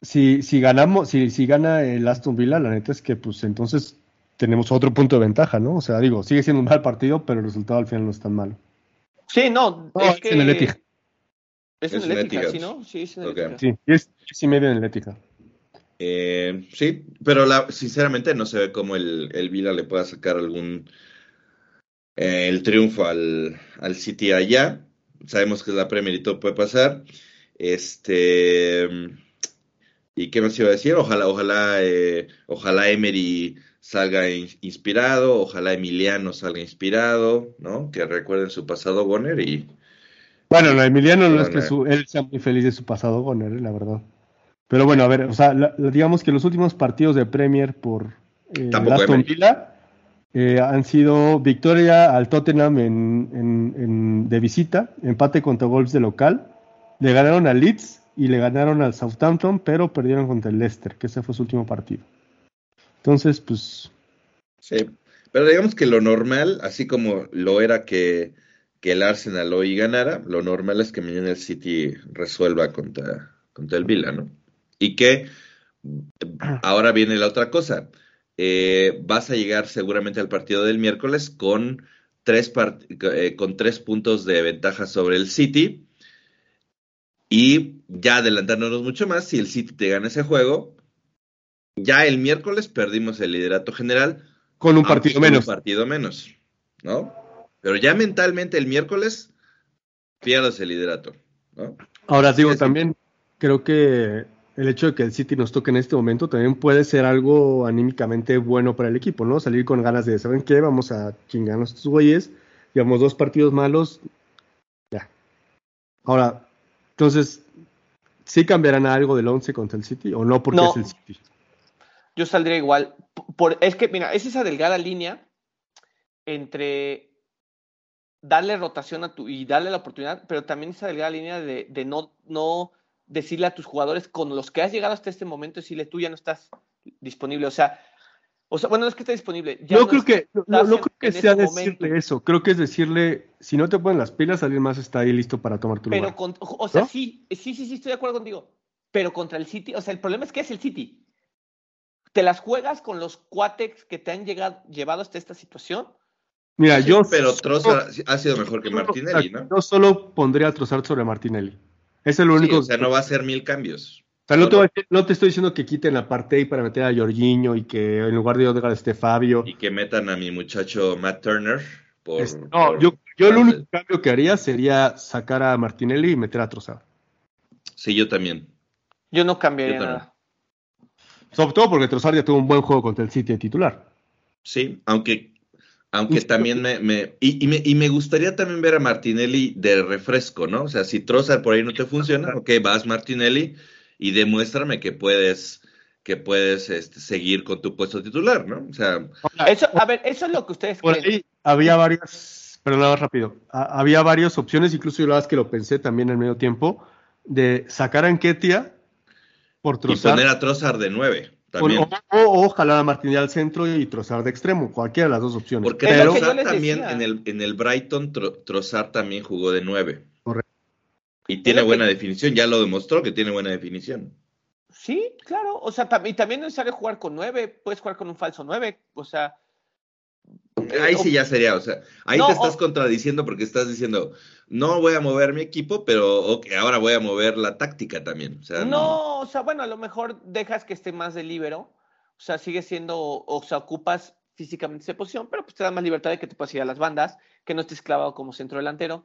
Si, si ganamos, si, si gana el Aston Villa, la neta es que, pues entonces tenemos otro punto de ventaja, ¿no? O sea, digo, sigue siendo un mal partido, pero el resultado al final no es tan malo. Sí, no, es, que... en el Etihad. Es, en el Etihad, ¿sí, no? Sí, es en el okay. Sí, es, y medio en el Etihad. Eh, sí, pero la, sinceramente no se ve cómo el, el Vila le pueda sacar algún eh, el triunfo al, al City allá. Sabemos que es la Premier y todo puede pasar. Este y qué más iba a decir, ojalá, ojalá, eh, ojalá Emery salga inspirado, ojalá Emiliano salga inspirado, ¿no? Que recuerden su pasado Goner y... Bueno, no, Emiliano no es que él sea muy feliz de su pasado Goner, la verdad. Pero bueno, a ver, o sea, digamos que los últimos partidos de Premier por eh, Aston Villa, eh, han sido victoria al Tottenham en, de visita, empate contra Wolves de local, le ganaron al Leeds y le ganaron al Southampton, pero perdieron contra el Leicester, que ese fue su último partido. Entonces, pues... Sí, pero digamos que lo normal, así como lo era que, que el Arsenal hoy ganara, lo normal es que mañana el City resuelva contra, contra el Villa, ¿no? Y que ahora viene la otra cosa eh, vas a llegar seguramente al partido del miércoles con tres, eh, con tres puntos de ventaja sobre el City. Y ya adelantándonos mucho más, si el City te gana ese juego, ya el miércoles perdimos el liderato general. Con un partido menos. Un partido menos, ¿no? Pero ya mentalmente el miércoles pierdes el liderato, ¿no? Ahora digo, también creo que el hecho de que el City nos toque en este momento también puede ser algo anímicamente bueno para el equipo, ¿no? Salir con ganas de, ¿saben qué? Vamos a chingarnos estos güeyes, llevamos dos partidos malos, ya. Ahora, entonces, ¿sí cambiarán algo del 11 contra el City o no porque es el City? Yo saldría igual. Por, es que, mira, es esa delgada línea entre darle rotación a tu y darle la oportunidad, pero también esa delgada línea de, de no, no decirle a tus jugadores con los que has llegado hasta este momento, decirle tú ya no estás disponible. O sea, o sea bueno, no es que esté disponible. Ya no, creo que, no, creo que sea decirle eso. Creo que es decirle, si no te ponen las pilas, alguien más está ahí listo para tomar tu Pero lugar. o sea, sí, sí, sí, sí, estoy de acuerdo contigo. Pero contra el City, o sea, el problema es que es el City. ¿Te las juegas con los cuatex que te han llegado, llevado hasta esta situación? Mira, yo. Pero Trossard ha sido mejor que Martinelli, ¿no? Yo solo pondría a Trossard sobre Martinelli. Es el único. o sea, no va a ser mil cambios. O sea, no, te, estoy diciendo que quiten la parte ahí para meter a Jorginho y que en lugar de Odegaard esté Fabio. Y que metan a mi muchacho Matt Turner. Por, no, yo, yo el único cambio que haría sería sacar a Martinelli y meter a Trossard. Sí, yo también. Yo no cambiaría nada. Sobre todo porque Trossard ya tuvo un buen juego contra el City de titular. Sí, aunque aunque también me, me, y, me, y me gustaría también ver a Martinelli de refresco, ¿no? O sea, si Troza por ahí no te funciona, ok, vas Martinelli y demuéstrame que puedes, que puedes este, seguir con tu puesto titular, ¿no? O sea, eso, a ver, eso es lo que ustedes por ahí había varias, pero nada rápido, había varias opciones, incluso yo la verdad que lo pensé también en medio tiempo, de sacar a Enquetia por. Y poner a Trossard de nueve o, jalar a Martínez al centro y trozar de extremo, cualquiera de las dos opciones. Porque pero, también en el, en el Brighton, Trozar también jugó de nueve. Correcto. Y tiene buena definición, ya lo demostró que tiene buena definición. Sí, claro, o sea, y también no es necesario jugar con nueve, puedes jugar con un falso nueve, o sea, Ahí sí ya sería, o sea, ahí te estás contradiciendo porque estás diciendo, no voy a mover mi equipo, pero ahora voy a mover la táctica también. O sea, no, o sea, bueno, a lo mejor dejas que esté más de libero, o sea, sigue siendo, o sea, ocupas físicamente esa posición, pero pues te da más libertad de que te puedas ir a las bandas, que no estés clavado como centro delantero.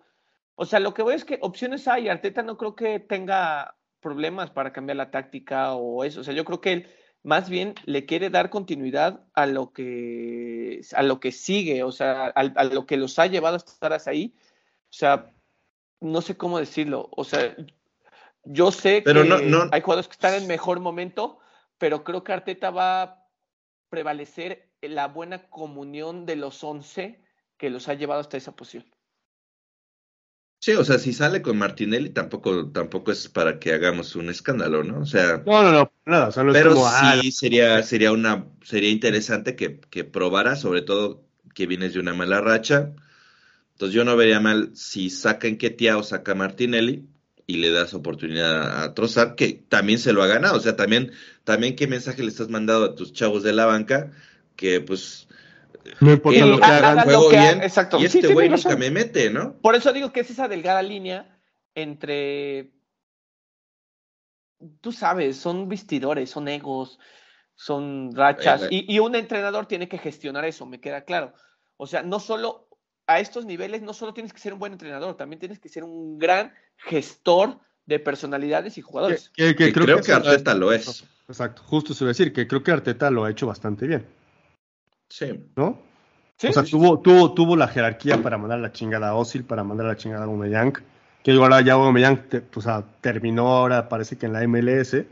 O sea, lo que voy es que opciones hay, Arteta no creo que tenga problemas para cambiar la táctica o eso, o sea, yo creo que él más bien le quiere dar continuidad a lo que, a lo que sigue, o sea, a, lo que los ha llevado a estar ahí. O sea, no sé cómo decirlo. O sea, yo sé que hay jugadores que están en mejor momento, pero creo que Arteta va a prevalecer la buena comunión de los once que los ha llevado hasta esa posición. Sí, o sea, si sale con Martinelli tampoco, tampoco es para que hagamos un escándalo, ¿no? O sea. No, no, no, nada. pero sí sería, sería una, sería interesante que, que probara, sobre todo que vienes de una mala racha. Entonces yo no vería mal si saca Enquetia o saca Martinelli y le das oportunidad a Trozar, que también se lo ha ganado. O sea, también, también qué mensaje le estás mandando a tus chavos de la banca, que pues no importa lo que hagan, juego bien. Exacto. Y este güey nunca me mete, ¿no? Por eso digo que es esa delgada línea entre. Tú sabes, son vestidores, son egos, son rachas. Y, un entrenador tiene que gestionar eso, me queda claro. O sea, no solo a estos niveles, no solo tienes que ser un buen entrenador, también tienes que ser un gran gestor de personalidades y jugadores. creo, que, Arteta lo es. Exacto, justo se iba a decir que creo que Arteta lo ha hecho bastante bien. Sí. ¿No? ¿Sí? O sea, tuvo, tuvo, tuvo la jerarquía para mandar la chingada a Osil, para mandar la chingada a Aubameyang, que ahora ya Aubameyang te, pues, terminó ahora parece que en la MLS.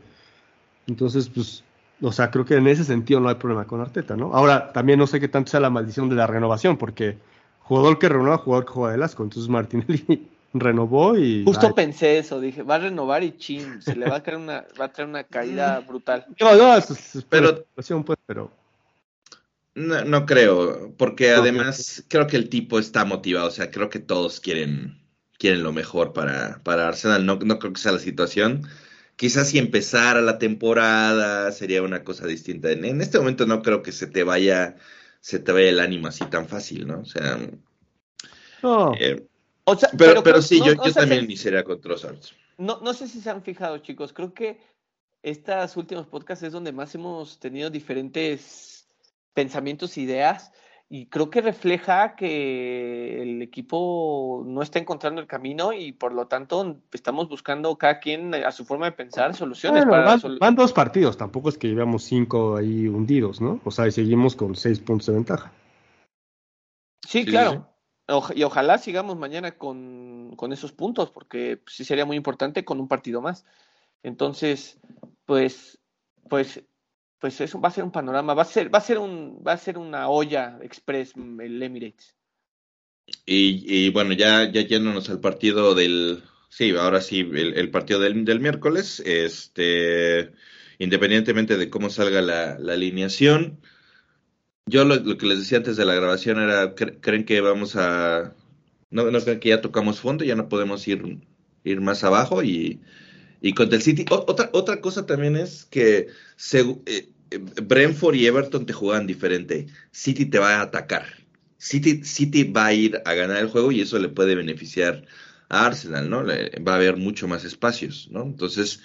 Entonces, pues o sea, creo que en ese sentido no hay problema con Arteta, ¿no? Ahora, también no sé qué tanto sea la maldición de la renovación, porque jugador que renueva, jugador que juega de Lasco, entonces Martinelli renovó y... Justo pensé eso, dije, va a renovar y chin, se le va a caer una, va a traer una caída brutal. No, no, es, pero... Pues, pero... No, no creo, porque además creo que el tipo está motivado, o sea, creo que todos quieren, quieren lo mejor para, para Arsenal, no, no creo que sea la situación. Quizás si empezara la temporada sería una cosa distinta. En, este momento no creo que se te vaya, se te vaya el ánimo así tan fácil, ¿no? O sea, no. Eh, pero, pero, sí, yo, yo también iniciaría con Trossard. No, no sé si se han fijado, chicos. Creo que estos últimos podcasts es donde más hemos tenido diferentes pensamientos, ideas, y creo que refleja que el equipo no está encontrando el camino y por lo tanto estamos buscando cada quien a su forma de pensar soluciones. para van, dos partidos, tampoco es que llevamos cinco ahí hundidos, ¿no? O sea, y seguimos con seis puntos de ventaja. Sí, claro y ojalá sigamos mañana con, esos puntos, porque sí sería muy importante con un partido más. Entonces, pues, pues, pues eso va a ser un panorama, va a ser, va a ser un, va a ser una olla express el Emirates. Y, bueno, ya, ya yéndonos al partido del, sí, ahora sí, el, partido del, del, miércoles, este, independientemente de cómo salga la, la alineación, yo lo, que les decía antes de la grabación era, ¿creen que vamos a... No, no creen que ya tocamos fondo, ya no podemos ir, ir más abajo y, y contra el City. otra, otra cosa también es que eh, Brentford y Everton te juegan diferente. City te va a atacar. City, City va a ir a ganar el juego y eso le puede beneficiar a Arsenal, ¿no? va a haber mucho más espacios, ¿no? Entonces,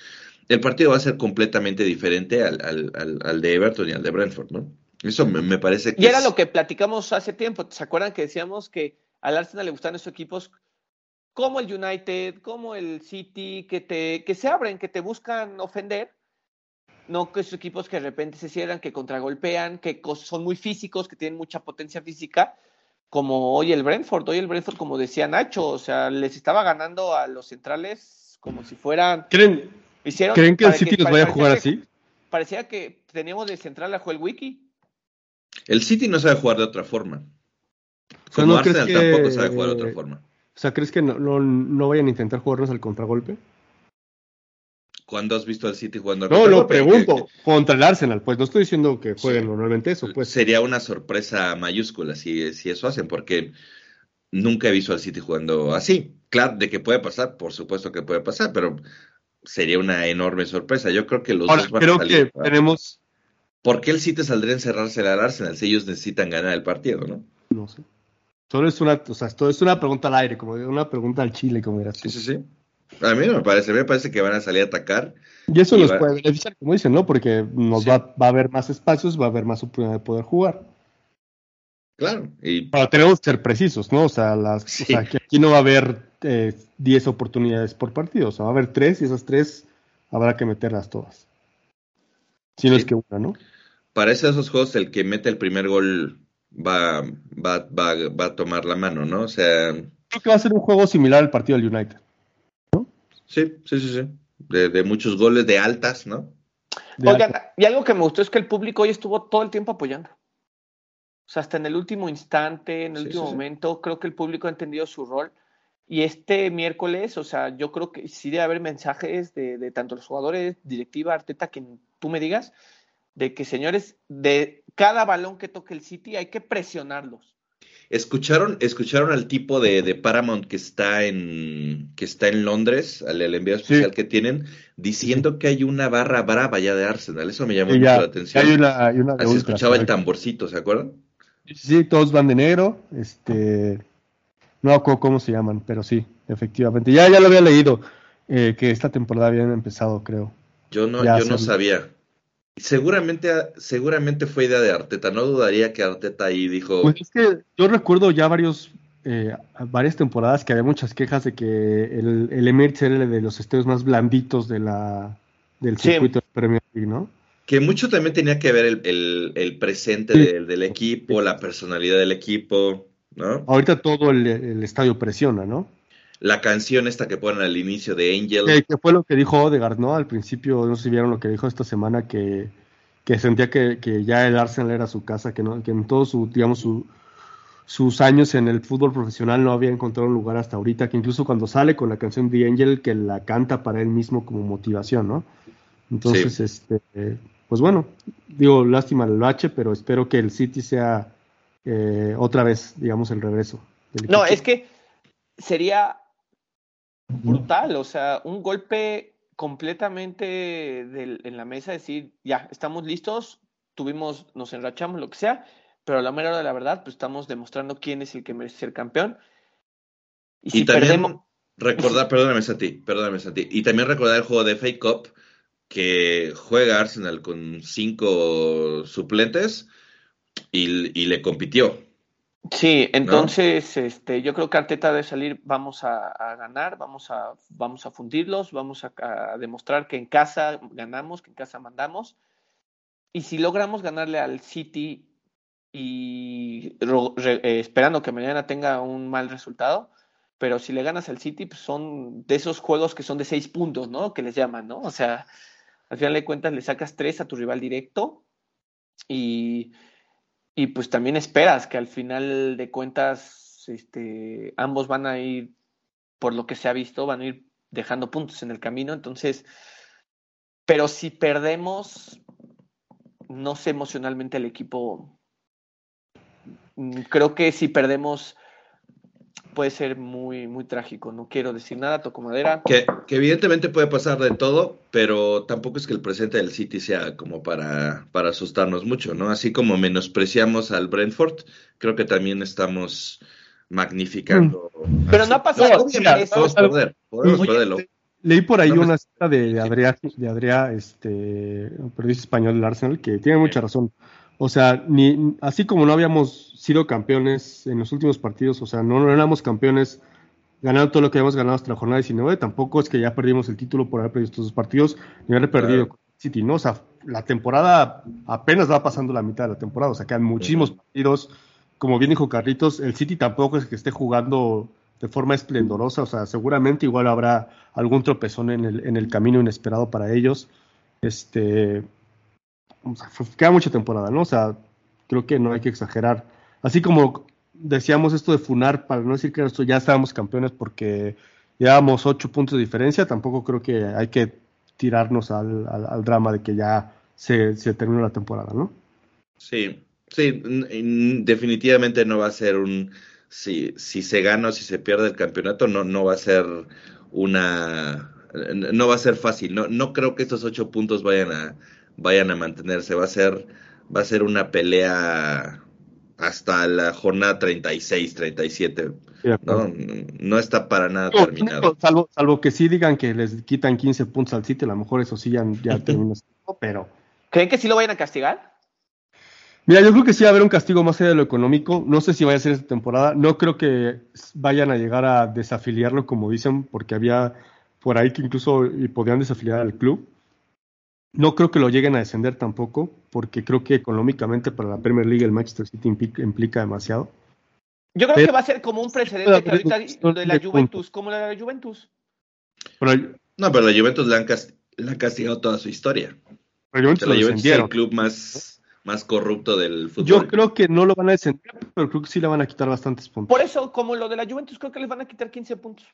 el partido va a ser completamente diferente al, al, al de Everton y al de Brentford, ¿no? Eso me, parece que. Y era lo que platicamos hace tiempo. ¿Se acuerdan que decíamos que al Arsenal le gustan esos equipos como el United, como el City, que, te, que se abren, que te buscan ofender? No que esos equipos que de repente se cierran, que contragolpean, que son muy físicos, que tienen mucha potencia física, como hoy el Brentford. Hoy el Brentford, como decía Nacho, o sea, les estaba ganando a los centrales como si fueran. ¿Creen, ¿creen que el City los vaya a jugar así? Parecía que teníamos de central a Joel Wiki. El City no sabe jugar de otra forma. Como no Arsenal tampoco sabe jugar de otra forma. O sea, ¿crees que no, no, vayan a intentar jugarnos al contragolpe? ¿Cuándo has visto al City jugando No, lo pregunto. contra el Arsenal, pues no estoy diciendo que jueguen normalmente eso. Pues. Sería una sorpresa mayúscula si, si eso hacen, porque nunca he visto al City jugando así. Claro, de que puede pasar, por supuesto que puede pasar, pero sería una enorme sorpresa. Yo creo que los dos van creo que tenemos ¿Por qué el City saldría a encerrarse al Arsenal si ellos necesitan ganar el partido, no? No sé. Solo es una, o sea, esto es una pregunta al aire, como una pregunta al Chile, como dirás Sí, sí, sí. A mí no me parece, a mí me parece que van a salir a atacar. Y eso nos puede beneficiar, como dicen, ¿no? Porque nos va, va, a haber más espacios, va a haber más oportunidad de poder jugar. Claro. Y... Pero tenemos que ser precisos, ¿no? O sea, las, o sea que aquí no va a haber 10 eh, oportunidades por partido, o sea, va a haber 3 y esas 3 habrá que meterlas todas. Si no es que una, ¿no? para esos juegos el que mete el primer gol va, va, va, va, a tomar la mano, ¿no? O sea... Creo que va a ser un juego similar al partido del United. Sí, sí, sí, sí. De, muchos goles de altas, ¿no? Oigan, y algo que me gustó es que el público hoy estuvo todo el tiempo apoyando. O sea, hasta en el último instante, en el último momento, creo que el público ha entendido su rol. Y este miércoles, o sea, yo creo que sí debe haber mensajes de, de tanto los jugadores, directiva, Arteta, quien tú me digas, de que, señores, de cada balón que toque el City hay que presionarlos. ¿Escucharon, escucharon al tipo de, Paramount que está en que está en Londres, al, envío especial que tienen, diciendo que hay una barra brava ya de Arsenal. Eso me llamó mucho la atención. Hay una, hay una Así escuchaba el tamborcito, ¿se acuerdan? Sí, todos van de negro. Este, no acuerdo cómo se llaman, pero sí, efectivamente. Ya, ya lo había leído, eh, que esta temporada habían empezado, creo. Yo no, yo no sabía. Seguramente, seguramente fue idea de Arteta. No dudaría que Arteta ahí dijo. Pues es que yo recuerdo ya varios, eh, varias temporadas que había muchas quejas de que el, el Emirates era de los estadios más blanditos de la, del circuito de Premier League, ¿no? Que mucho también tenía que ver el, el, presente del, equipo, la personalidad del equipo, ¿no? Ahorita todo el, estadio presiona, ¿no? La canción esta que ponen al inicio de Angel. que fue lo que dijo Odegaard, ¿no? Al principio, no sé si vieron lo que dijo esta semana, que, que sentía que, que, ya el Arsenal era su casa, que, no, que en todos su, digamos, su, sus años en el fútbol profesional no había encontrado un lugar hasta ahorita, que incluso cuando sale con la canción The Angel, que la canta para él mismo como motivación, ¿no? Entonces, este, pues bueno, digo, lástima el bache, pero espero que el City sea eh, otra vez, digamos, el regreso. no, es que sería brutal, o sea, un golpe completamente en la mesa, decir, ya, estamos listos, tuvimos, nos enrachamos, lo que sea, pero a la mera hora de la verdad, pues estamos demostrando quién es el que merece ser campeón. Y, si también recordar, perdóname a ti, perdóname a ti, y también recordar el juego de Fake Cup, que juega Arsenal con cinco suplentes y, le compitió. Sí, entonces este, yo creo que Arteta debe salir, vamos a, ganar, vamos a, vamos a fundirlos, vamos a, demostrar que en casa ganamos, que en casa mandamos. Y si logramos ganarle al City y eh, esperando que mañana tenga un mal resultado, pero si le ganas al City, pues son de esos juegos que son de seis puntos, ¿no? Que les llaman, ¿no? O sea, al final de cuentas le sacas tres a tu rival directo y, y pues también esperas que al final de cuentas este, ambos van a ir, por lo que se ha visto, van a ir dejando puntos en el camino. Entonces, pero si perdemos, no sé emocionalmente el equipo. Mm, creo que si perdemos puede ser muy, muy trágico. No quiero decir nada, toco madera. Que, evidentemente puede pasar de todo, pero tampoco es que el presente del City sea como para, para asustarnos mucho, ¿no? Así como menospreciamos al Brentford, creo que también estamos magnificando. Mm. Pero no ha pasado. podemos perder, podemos perderlo. Leí por ahí una cita de Adrián, de Adrián, este, un periodista español del Arsenal, que tiene mucha razón. O sea, ni, así como no habíamos sido campeones en los últimos partidos, o sea, no, no éramos campeones ganando todo lo que habíamos ganado hasta la jornada 19, tampoco es que ya perdimos el título por haber perdido estos dos partidos, ni haber perdido con City, ¿no? O sea, la temporada apenas va pasando la mitad de la temporada, o sea, quedan muchísimos partidos. Como bien dijo Carlitos, el City tampoco es que esté jugando de forma esplendorosa, o sea, seguramente igual habrá algún tropezón en el, en el camino inesperado para ellos. Este, queda mucha temporada, ¿no? O sea, creo que no hay que exagerar. Así como decíamos esto de Funar, para no decir que esto ya estábamos campeones porque llevábamos ocho puntos de diferencia, tampoco creo que hay que tirarnos al, drama de que ya se, se, terminó la temporada, ¿no? Sí, sí, definitivamente no va a ser un... Si, si se gana o si se pierde el campeonato, no, no va a ser una... No va a ser fácil. No, no creo que estos ocho puntos vayan a, vayan a mantenerse. Va a ser, va a ser una pelea hasta la jornada 36, 37. no, no está para nada terminado. Salvo, salvo que sí digan que les quitan 15 puntos al sitio, a lo mejor eso sí ya, ya termina, pero... ¿Creen que sí lo vayan a castigar? Mira, yo creo que sí va a haber un castigo más allá de lo económico. No sé si vaya a ser esta temporada. No creo que vayan a llegar a desafiliarlo, como dicen, porque había por ahí que incluso podían desafiliar al club. No creo que lo lleguen a descender tampoco, porque creo que económicamente para la Premier League el Manchester City implica, demasiado. Yo creo que va a ser como un precedente que ahorita de la Juventus, como la de la Juventus. no, pero la Juventus la han, castigado toda su historia. Pero la Juventus, es el club más, más corrupto del fútbol. Yo creo que no lo van a descender, pero creo que sí le van a quitar bastantes puntos. Por eso, como lo de la Juventus, creo que les van a quitar 15 puntos.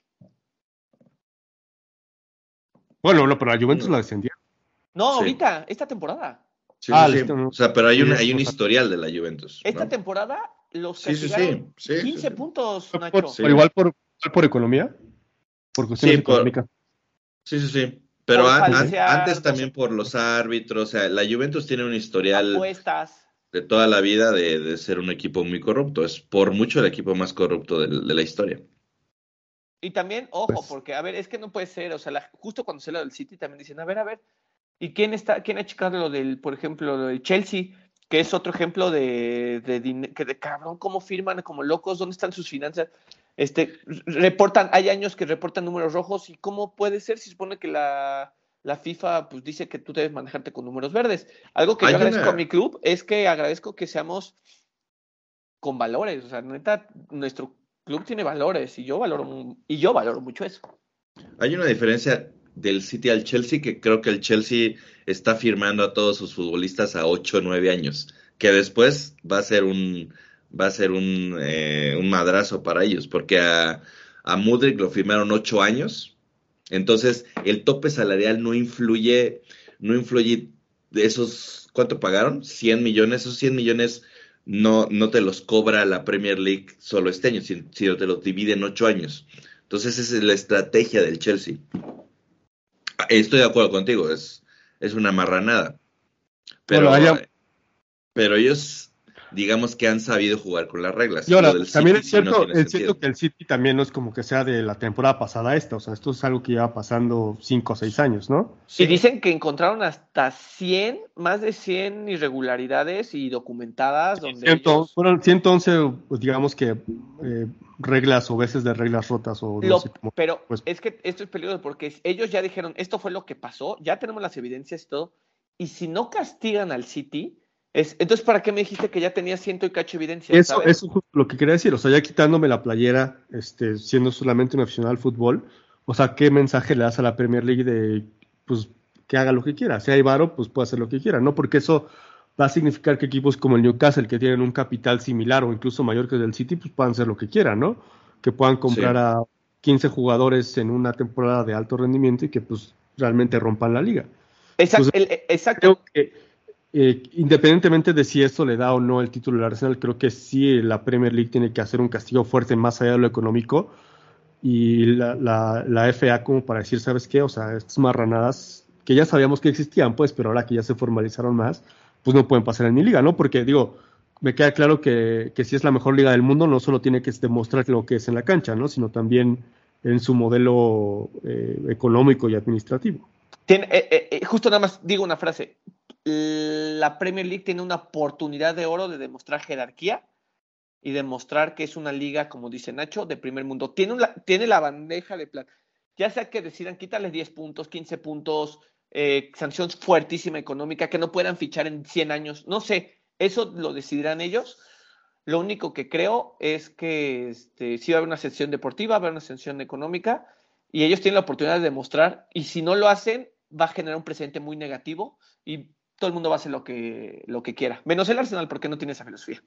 Bueno, no, pero la Juventus la descendieron. No, ahorita, esta temporada. Sí, ah, o sea, pero hay un, hay un historial de la Juventus. Esta temporada los castigaron 15 puntos, Nacho. Por, igual por, por economía, por cuestiones económicas. Sí, sí, sí. Pero antes también por los árbitros, o sea, la Juventus tiene un historial de toda la vida de, ser un equipo muy corrupto. Es por mucho el equipo más corrupto de, la historia. Y también, ojo, pues porque, a ver, es que no puede ser, o sea, justo cuando se lo del City también dicen, a ver, a ver, ¿Y quién está, quién ha checado lo del, por ejemplo, lo del Chelsea? Que es otro ejemplo de, de, que de cabrón, cómo firman como locos, dónde están sus finanzas. Este, reportan, hay años que reportan números rojos y cómo puede ser si supone que la, la FIFA pues dice que tú debes manejarte con números verdes. Algo que yo agradezco a mi club es que agradezco que seamos con valores, o sea, neta, nuestro club tiene valores y yo valoro y yo valoro mucho eso. Hay una diferencia del City al Chelsea, que creo que el Chelsea está firmando a todos sus futbolistas a 8 o 9 años, que después va a ser un va a ser un, eh, un madrazo para ellos, porque a, a lo firmaron 8 años, entonces el tope salarial no influye, no influye esos, ¿cuánto pagaron? 100 millones, esos 100 millones no, no te los cobra la Premier League solo este año, sino te los divide en 8 años. Entonces esa es la estrategia del Chelsea. Estoy de acuerdo contigo, es, es una marranada. Pero, pero ellos, digamos que han sabido jugar con las reglas. Y ahora, también es cierto, es cierto que el City también no es como que sea de la temporada pasada esta, o sea, esto es algo que lleva pasando 5 o 6 años, ¿no? Y dicen que encontraron hasta 100, más de 100 irregularidades y documentadas. Donde Fueron 111, pues, digamos que eh, reglas o veces de reglas rotas o pero pues es que esto es peligroso porque ellos ya dijeron esto fue lo que pasó ya tenemos las evidencias y todo y si no castigan al City es, entonces para qué me dijiste que ya tenía ciento y cacho evidencia eso es lo que quería decir o sea ya quitándome la playera este siendo solamente un aficionado al fútbol o sea qué mensaje le das a la Premier League de pues que haga lo que quiera si hay varo pues puede hacer lo que quiera no porque eso va a significar que equipos como el Newcastle, que tienen un capital similar o incluso mayor que el del City, pues puedan hacer lo que quieran, ¿no? Que puedan comprar a 15 jugadores en una temporada de alto rendimiento y que pues realmente rompan la liga. Exacto. exacto. Eh, independientemente de si esto le da o no el título al Arsenal, creo que sí la Premier League tiene que hacer un castigo fuerte más allá de lo económico y la, FA como para decir, ¿sabes qué? O sea, estas marranadas que ya sabíamos que existían, pues, pero ahora que ya se formalizaron más, pues no pueden pasar en mi liga, ¿no? Porque digo, me queda claro que, si es la mejor liga del mundo, no solo tiene que demostrar lo que es en la cancha, ¿no? Sino también en su modelo eh, económico y administrativo. Eh, justo nada más digo una frase. La Premier League tiene una oportunidad de oro de demostrar jerarquía y demostrar que es una liga, como dice Nacho, de primer mundo. Tiene, tiene la bandeja de plata. Ya sea que decidan quitarle 10 puntos, 15 puntos, eh, sanción fuertísima económica, que no puedan fichar en 100 años. No sé, eso lo decidirán ellos. Lo único que creo es que este, sí va a haber una sección deportiva, va a haber una sección económica, y ellos tienen la oportunidad de demostrar, y si no lo hacen, va a generar un precedente muy negativo y todo el mundo va a hacer lo que, lo que quiera, menos el Arsenal porque no tiene esa filosofía.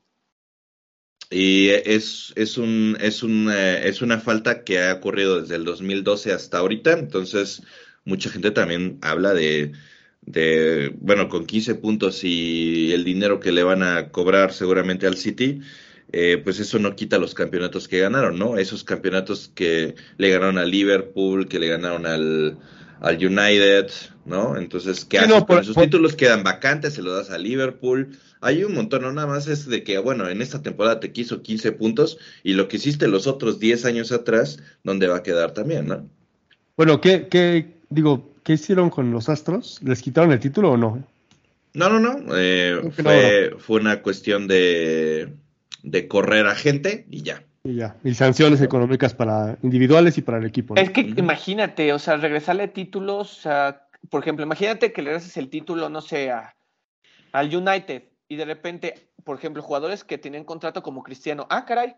Y es, es, un, es, un, eh, es una falta que ha ocurrido desde el 2012 hasta ahorita, entonces mucha gente también habla de, de, bueno, con 15 puntos y el dinero que le van a cobrar seguramente al City, eh, pues eso no quita los campeonatos que ganaron, ¿no? Esos campeonatos que le ganaron al Liverpool, que le ganaron al, al United, ¿no? Entonces, ¿qué hacen? con esos títulos quedan vacantes, se los das a Liverpool. Hay un montón, no nada más es de que, bueno, en esta temporada te quiso 15 puntos y lo que hiciste los otros 10 años atrás, ¿dónde va a quedar también, no? Bueno, ¿qué, qué, digo, ¿qué hicieron con los Astros? ¿Les quitaron el título o no? No, no, no. Eh, fue, fue, una cuestión de, de correr a gente y ya. Y ya. Y sanciones económicas para individuales y para el equipo. Es que imagínate, o sea, regresarle títulos, o sea, por ejemplo, imagínate que le regreses el título, no sé, al United y de repente, por ejemplo, jugadores que tenían contrato como Cristiano, ah, caray,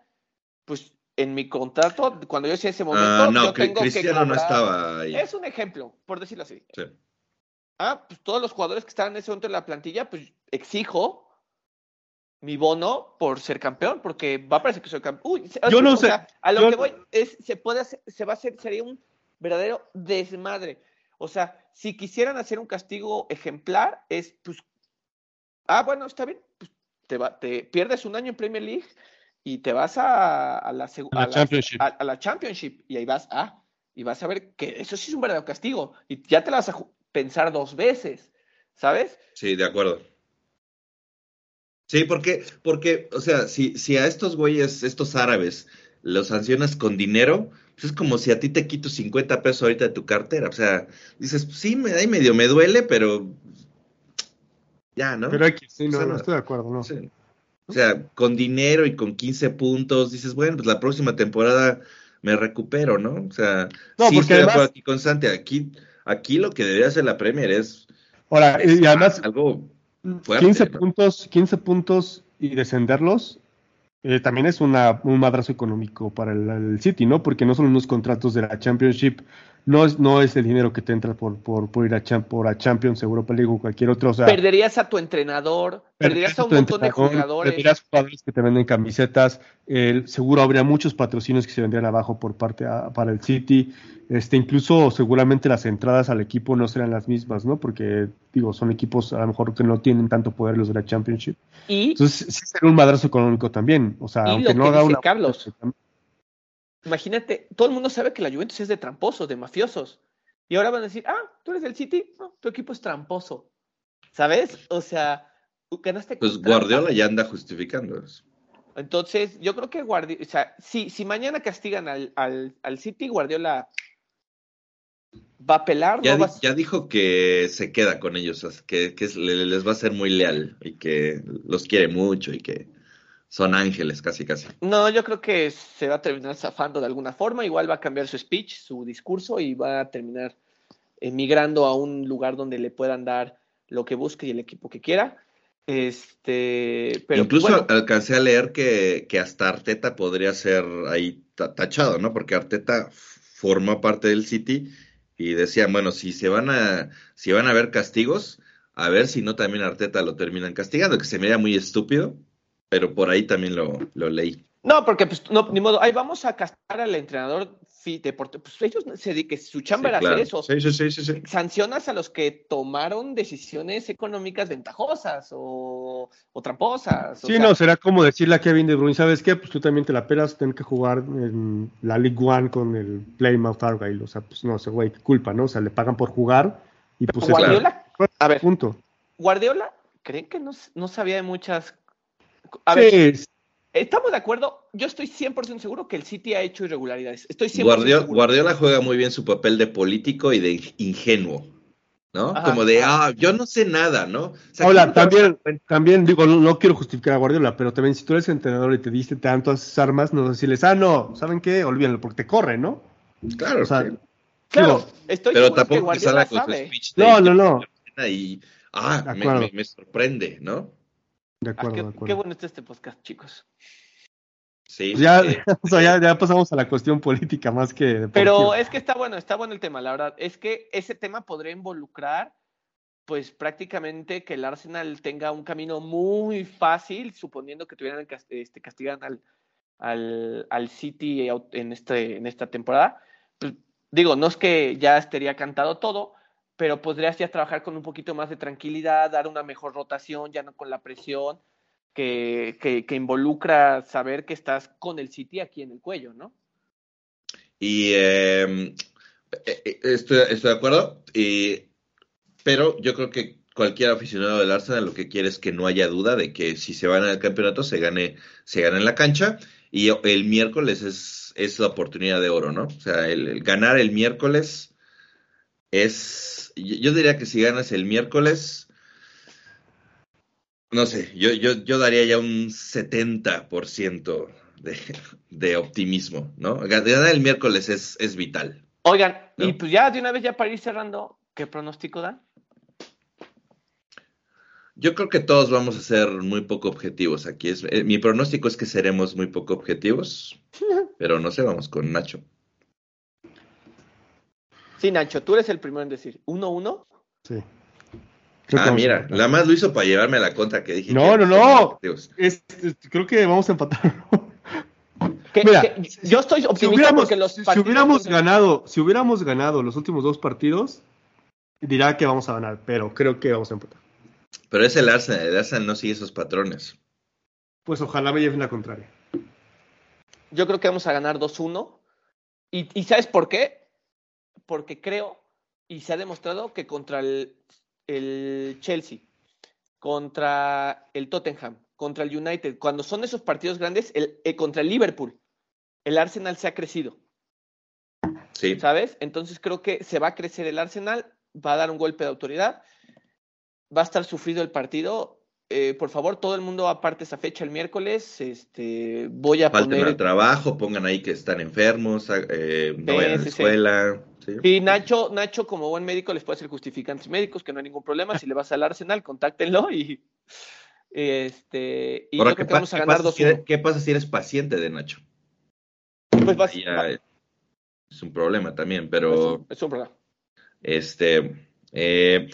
pues en mi contrato, cuando yo hice ese momento, ah, no, yo tengo Cristiano no estaba ahí. Es un ejemplo, por decirlo así. Sí. Ah, pues todos los jugadores que estaban en ese momento en la plantilla, pues exijo mi bono por ser campeón, porque va a parecer que soy campeón. Uy, yo no sé. a lo que voy es, se puede hacer, se va a hacer, sería un verdadero desmadre. O sea, si quisieran hacer un castigo ejemplar, es pues, ah, bueno, está bien, pues te, va, te pierdes un año en Premier League, y te vas a, a, la, a, la, championship. a, la Championship y ahí vas a, y vas a ver que eso sí es un verdadero castigo y ya te la vas a pensar dos veces, ¿sabes? Sí, de acuerdo. Sí, porque, porque, o sea, si, si a estos güeyes, estos árabes, los sancionas con dinero, pues es como si a ti te quito 50 pesos ahorita de tu cartera. O sea, dices, sí, me, ahí medio me duele, pero ya, ¿no? Pero aquí sí, no, no estoy de acuerdo, ¿no? Sí. O sea, con dinero y con 15 puntos, dices, bueno, pues la próxima temporada me recupero, ¿no? O sea, no, sí porque estoy además... aquí constante. Aquí, aquí lo que debería hacer la Premier es, Ahora, es y además, algo fuerte, 15 ¿no? puntos, 15 puntos y descenderlos eh, también es una, un madrazo económico para el, el, City, ¿no? Porque no son unos contratos de la Championship no es, no es el dinero que te entra por, por, por ir a, por a Champions, Europa League o cualquier otro. O sea, perderías a tu entrenador, perderías a un montón de jugadores. Perderías jugadores que te venden camisetas. seguro habría muchos patrocinios que se vendrían abajo por parte para el City. Este, incluso seguramente las entradas al equipo no serán las mismas, ¿no? Porque, digo, son equipos a lo mejor que no tienen tanto poder los de la Championship. ¿Y? Entonces, sí será un madrazo económico también. O sea, aunque no haga una. Carlos. Imagínate, todo el mundo sabe que la Juventus es de tramposos, de mafiosos. Y ahora van a decir, ah, tú eres del City, no, tu equipo es tramposo. ¿Sabes? O sea, ganaste Pues Guardiola ya anda justificando eso. Entonces, yo creo que Guardiola, o sea, si, si mañana castigan al, al, al City, Guardiola va a pelar. Ya, ya dijo que se queda con ellos, que, que les va a ser muy leal y que los quiere mucho y que son ángeles casi casi. No, yo creo que se va a terminar zafando de alguna forma, igual va a cambiar su speech, su discurso y va a terminar emigrando a un lugar donde le puedan dar lo que busque y el equipo que quiera. Este, pero Incluso alcancé a leer que, que, hasta Arteta podría ser ahí tachado, ¿no? Porque Arteta forma parte del City y decían, bueno, si se van a, si van a haber castigos, a ver si no también Arteta lo terminan castigando, que se me da muy estúpido, pero por ahí también lo, lo leí. No, porque pues no, ni modo, ahí vamos a castigar al entrenador deporte, pues ellos se dedican, su chamba era hacer eso. Sí, sí, sí, Sancionas a los que tomaron decisiones económicas ventajosas o, o tramposas. Sí, no, será como decirle a Kevin De Bruyne, ¿sabes qué? Pues tú también te la pelas, tienes que jugar en la League One con el Plymouth Argyle, o sea, pues no, ese güey, qué culpa, ¿no? O sea, le pagan por jugar y pues... Guardiola, a ver, punto. Guardiola, ¿creen que no, no sabía de muchas... A ver, Estamos de acuerdo. Yo estoy 100% seguro que el City ha hecho irregularidades. Estoy 100% Guardiola, Guardiola juega muy bien su papel de político y de ingenuo. ¿no? Como de, ah, yo no sé nada, ¿no? Hola, también, también digo, no, quiero justificar a Guardiola, pero también si tú eres entrenador y te diste tantas armas, no decirles, ah, no, ¿saben qué? Olvídenlo, porque te corre, ¿no? Claro, claro. estoy pero tampoco que con su speech No, no, no. Y, ah, me, me, sorprende, ¿no? De acuerdo, qué, de acuerdo. qué bueno está este podcast, chicos. Sí, pues ya, o sea, ya, ya, pasamos a la cuestión política más que. Deportiva. Pero es que está bueno, está bueno el tema, la verdad. Es que ese tema podría involucrar, pues prácticamente que el Arsenal tenga un camino muy fácil, suponiendo que tuvieran este, castigan al, al, al City en, este, en esta temporada. Pues, digo, no es que ya estaría cantado todo, pero podrías ya trabajar con un poquito más de tranquilidad, dar una mejor rotación, ya no con la presión que, que, involucra saber que estás con el City aquí en el cuello, ¿no? Y em, eh, eh, estoy, estoy, de acuerdo, y, pero yo creo que cualquier aficionado del Arsenal lo que quiere es que no haya duda de que si se van al campeonato se gane, se gane en la cancha y el miércoles es, es la oportunidad de oro, ¿no? O sea, el ganar el miércoles es, yo diría que si ganas el miércoles, no sé, yo, yo, yo daría ya un 70% de, de optimismo, ¿no? Ganar el miércoles es, es vital. Oigan, y pues ya de una vez ya para ir cerrando, ¿qué pronóstico dan? Yo creo que todos vamos a ser muy poco objetivos aquí. Es, eh, mi pronóstico es que seremos muy poco objetivos, pero no sé, vamos con Nacho. Sí, Nacho, tú eres el primero en decir 1-1. Sí. ah, mira, la más lo hizo para llevarme a la contra que dije. No, no, no. creo que vamos a empatar. mira, yo estoy optimista porque los si hubiéramos ganado, si hubiéramos ganado los últimos dos partidos, dirá que vamos a ganar, pero creo que vamos a empatar. Pero es el Arsenal, el Arsenal no sigue esos patrones. Pues ojalá me lleven la contraria. Yo creo que vamos a ganar 2-1. ¿Y, ¿Y sabes por qué? Porque creo y se ha demostrado que contra el, Chelsea, contra el Tottenham, contra el United, cuando son esos partidos grandes, el, eh, contra el Liverpool, el Arsenal se ha crecido. Sí. ¿Sabes? Entonces creo que se va a crecer el Arsenal, va a dar un golpe de autoridad, va a estar sufrido el partido eh, por favor, todo el mundo aparte esa fecha el miércoles. Este, voy a Falten poner. al trabajo, pongan ahí que están enfermos, eh, no vayan a la escuela. Sí. Nacho, Nacho, como buen médico, les puede hacer justificantes médicos, que no hay ningún problema. Si le vas al Arsenal, contáctenlo y. Este, y Ahora, ¿qué, vamos a ganar pasa si eres, ¿Qué pasa si eres paciente de Nacho? Pues vas, es un problema también, pero... Es un problema. Este, eh,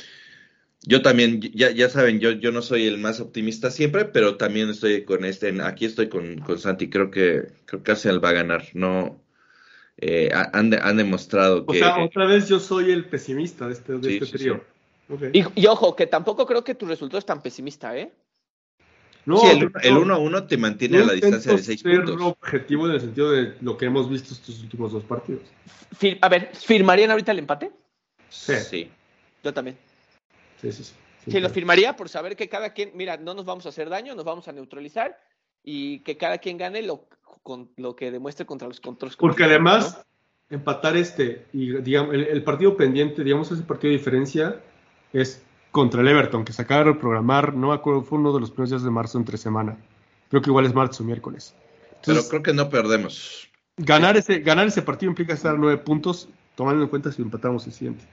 yo también, ya, ya saben, yo, yo no soy el más optimista siempre, pero también estoy con este, aquí estoy con, con Santi, creo que, creo que Arsenal va a ganar, no, eh, han, de- han demostrado O que... sea, otra vez yo soy el pesimista de este, de Sí, este sí, trío. Y, y ojo, que tampoco creo que tu resultado es tan pesimista, ¿eh? No, sí, el, no, el 1 a 1 te mantiene a la distancia de intento 6 ser puntos. objetivo en el sentido de lo que hemos visto estos últimos dos partidos. Fir- a ver, ¿firmarían ahorita el empate? Sí. Sí. Yo también. Sí, sí, sí. Sí, lo firmaría por saber que cada quien, mira, no nos vamos a hacer daño, nos vamos a neutralizar y que cada quien gane lo, con, lo que demuestre contra los controles. Porque además, empatar este y digamos, el, el partido pendiente, digamos, ese partido de diferencia es contra el Everton, que se acaba de reprogramar, no me acuerdo, fue uno de los primeros días de marzo entre semana. Creo que igual es martes o miércoles. Pero Entonces, creo que no perdemos. ganar, ese, ganar ese partido implica estar a nueve puntos, tomando en cuenta si empatamos el siguiente.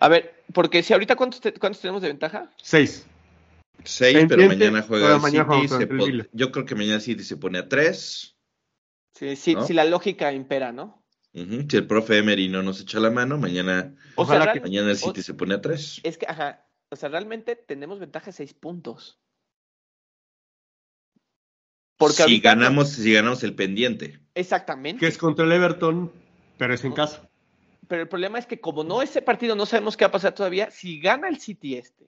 A ver, porque si ahorita, ¿cuántos, te- cuántos tenemos de ventaja? Seis. 6, pero mañana juega mañana City. se el yo creo que mañana City se pone a 3. Sí, sí, ¿No? si la lógica impera, ¿no? Si el profe Emery no nos echa la mano, mañana, O Ojalá sea, que mañana el o- City se pone a 3. es que, ajá, o sea, realmente tenemos ventaja de seis puntos. Porque si ganamos, si ganamos el pendiente. Exactamente. Que es contra el Everton, pero es en casa. Pero el problema es que como no ese partido no sabemos qué va a pasar todavía, si gana el City este,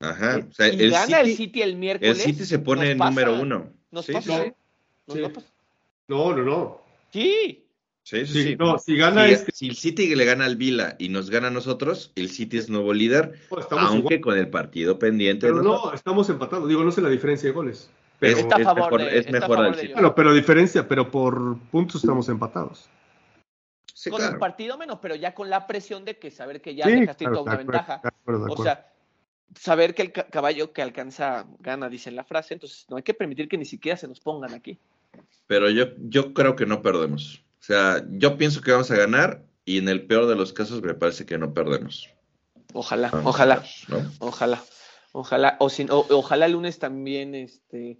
Ajá. eh, O sea, y el gana el City, City el el miércoles, City se pone número uno. Nos Sí, pasa, sí, ¿eh? Nos pasar. No, no, no. Sí. sí, sí, Sí, sí. no, si gana Si, este, si el City le gana al Vila y nos gana a nosotros, el City es nuevo líder, no, aunque igual. con el partido pendiente. Pero no, estamos empatados. Digo, no sé la diferencia de goles. Pero, es, Está es favor mejor, de- es está mejor favor al de City. bueno, pero diferencia, pero por puntos estamos empatados. Sí, con claro. el partido menos, pero ya con la presión de que saber que ya Sí, dejaste claro, toda una acuerdo, ventaja. acuerdo, O sea, saber que el ca- caballo que alcanza gana, dice la frase, entonces no hay que permitir que ni siquiera se nos pongan aquí. Pero yo, yo creo que no perdemos. O sea, yo pienso que vamos a ganar y en el peor de los casos me parece que no perdemos. Ojalá, Vamos, ojalá, ¿no? ojalá, ojalá, o, si, o- ojalá el lunes también, este,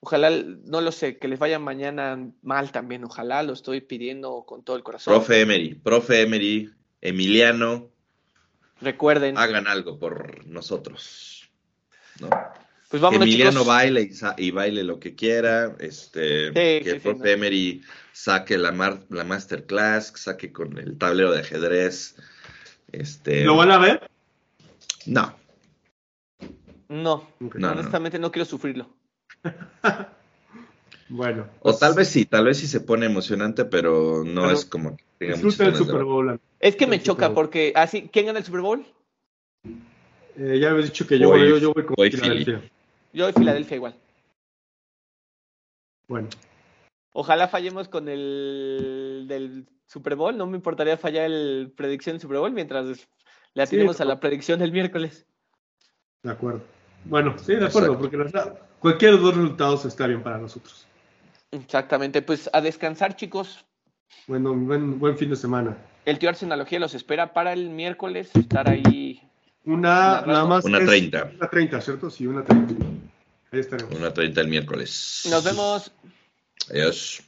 ojalá, no lo sé, que les vaya mañana mal también, ojalá, lo estoy pidiendo con todo el corazón. Profe Emery, profe Emery, Emiliano, Recuerden, hagan algo por nosotros. ¿no? pues que vámonos Emiliano chicos. baile y, baile lo que quiera, este, Sí, que sí, el sí, profe no. Emery saque la, mar- la masterclass, saque con el tablero de ajedrez. Este, ¿Lo van a ver? No, No, Ok. No, no. honestamente no quiero sufrirlo. Bueno. o pues, tal vez sí, tal vez sí se pone emocionante, pero no Pero es como que tenga Disfruta el Super. Bowl. Es que me El choca porque, así, ¿quién gana el Super Bowl? Eh, ya habéis dicho que yo Voy- voy, yo, yo voy con voy Filadelfia. Yo de Filadelfia igual. Bueno, Ojalá fallemos con el del Super Bowl. No me importaría fallar el predicción del Super Bowl mientras le atinemos a pero- la predicción del miércoles. de acuerdo. Bueno, sí, de acuerdo, Exacto. porque la cualquier dos resultados está bien para nosotros. Exactamente. Pues a descansar, chicos. Bueno, buen, buen fin de semana. El tío Arsenalogía los espera para el miércoles. Estar ahí. Una, nada más. Una es- 30. Una 30, ¿cierto? Sí, una 30. Ahí estaremos. Una 30 el miércoles. Nos vemos. Adiós.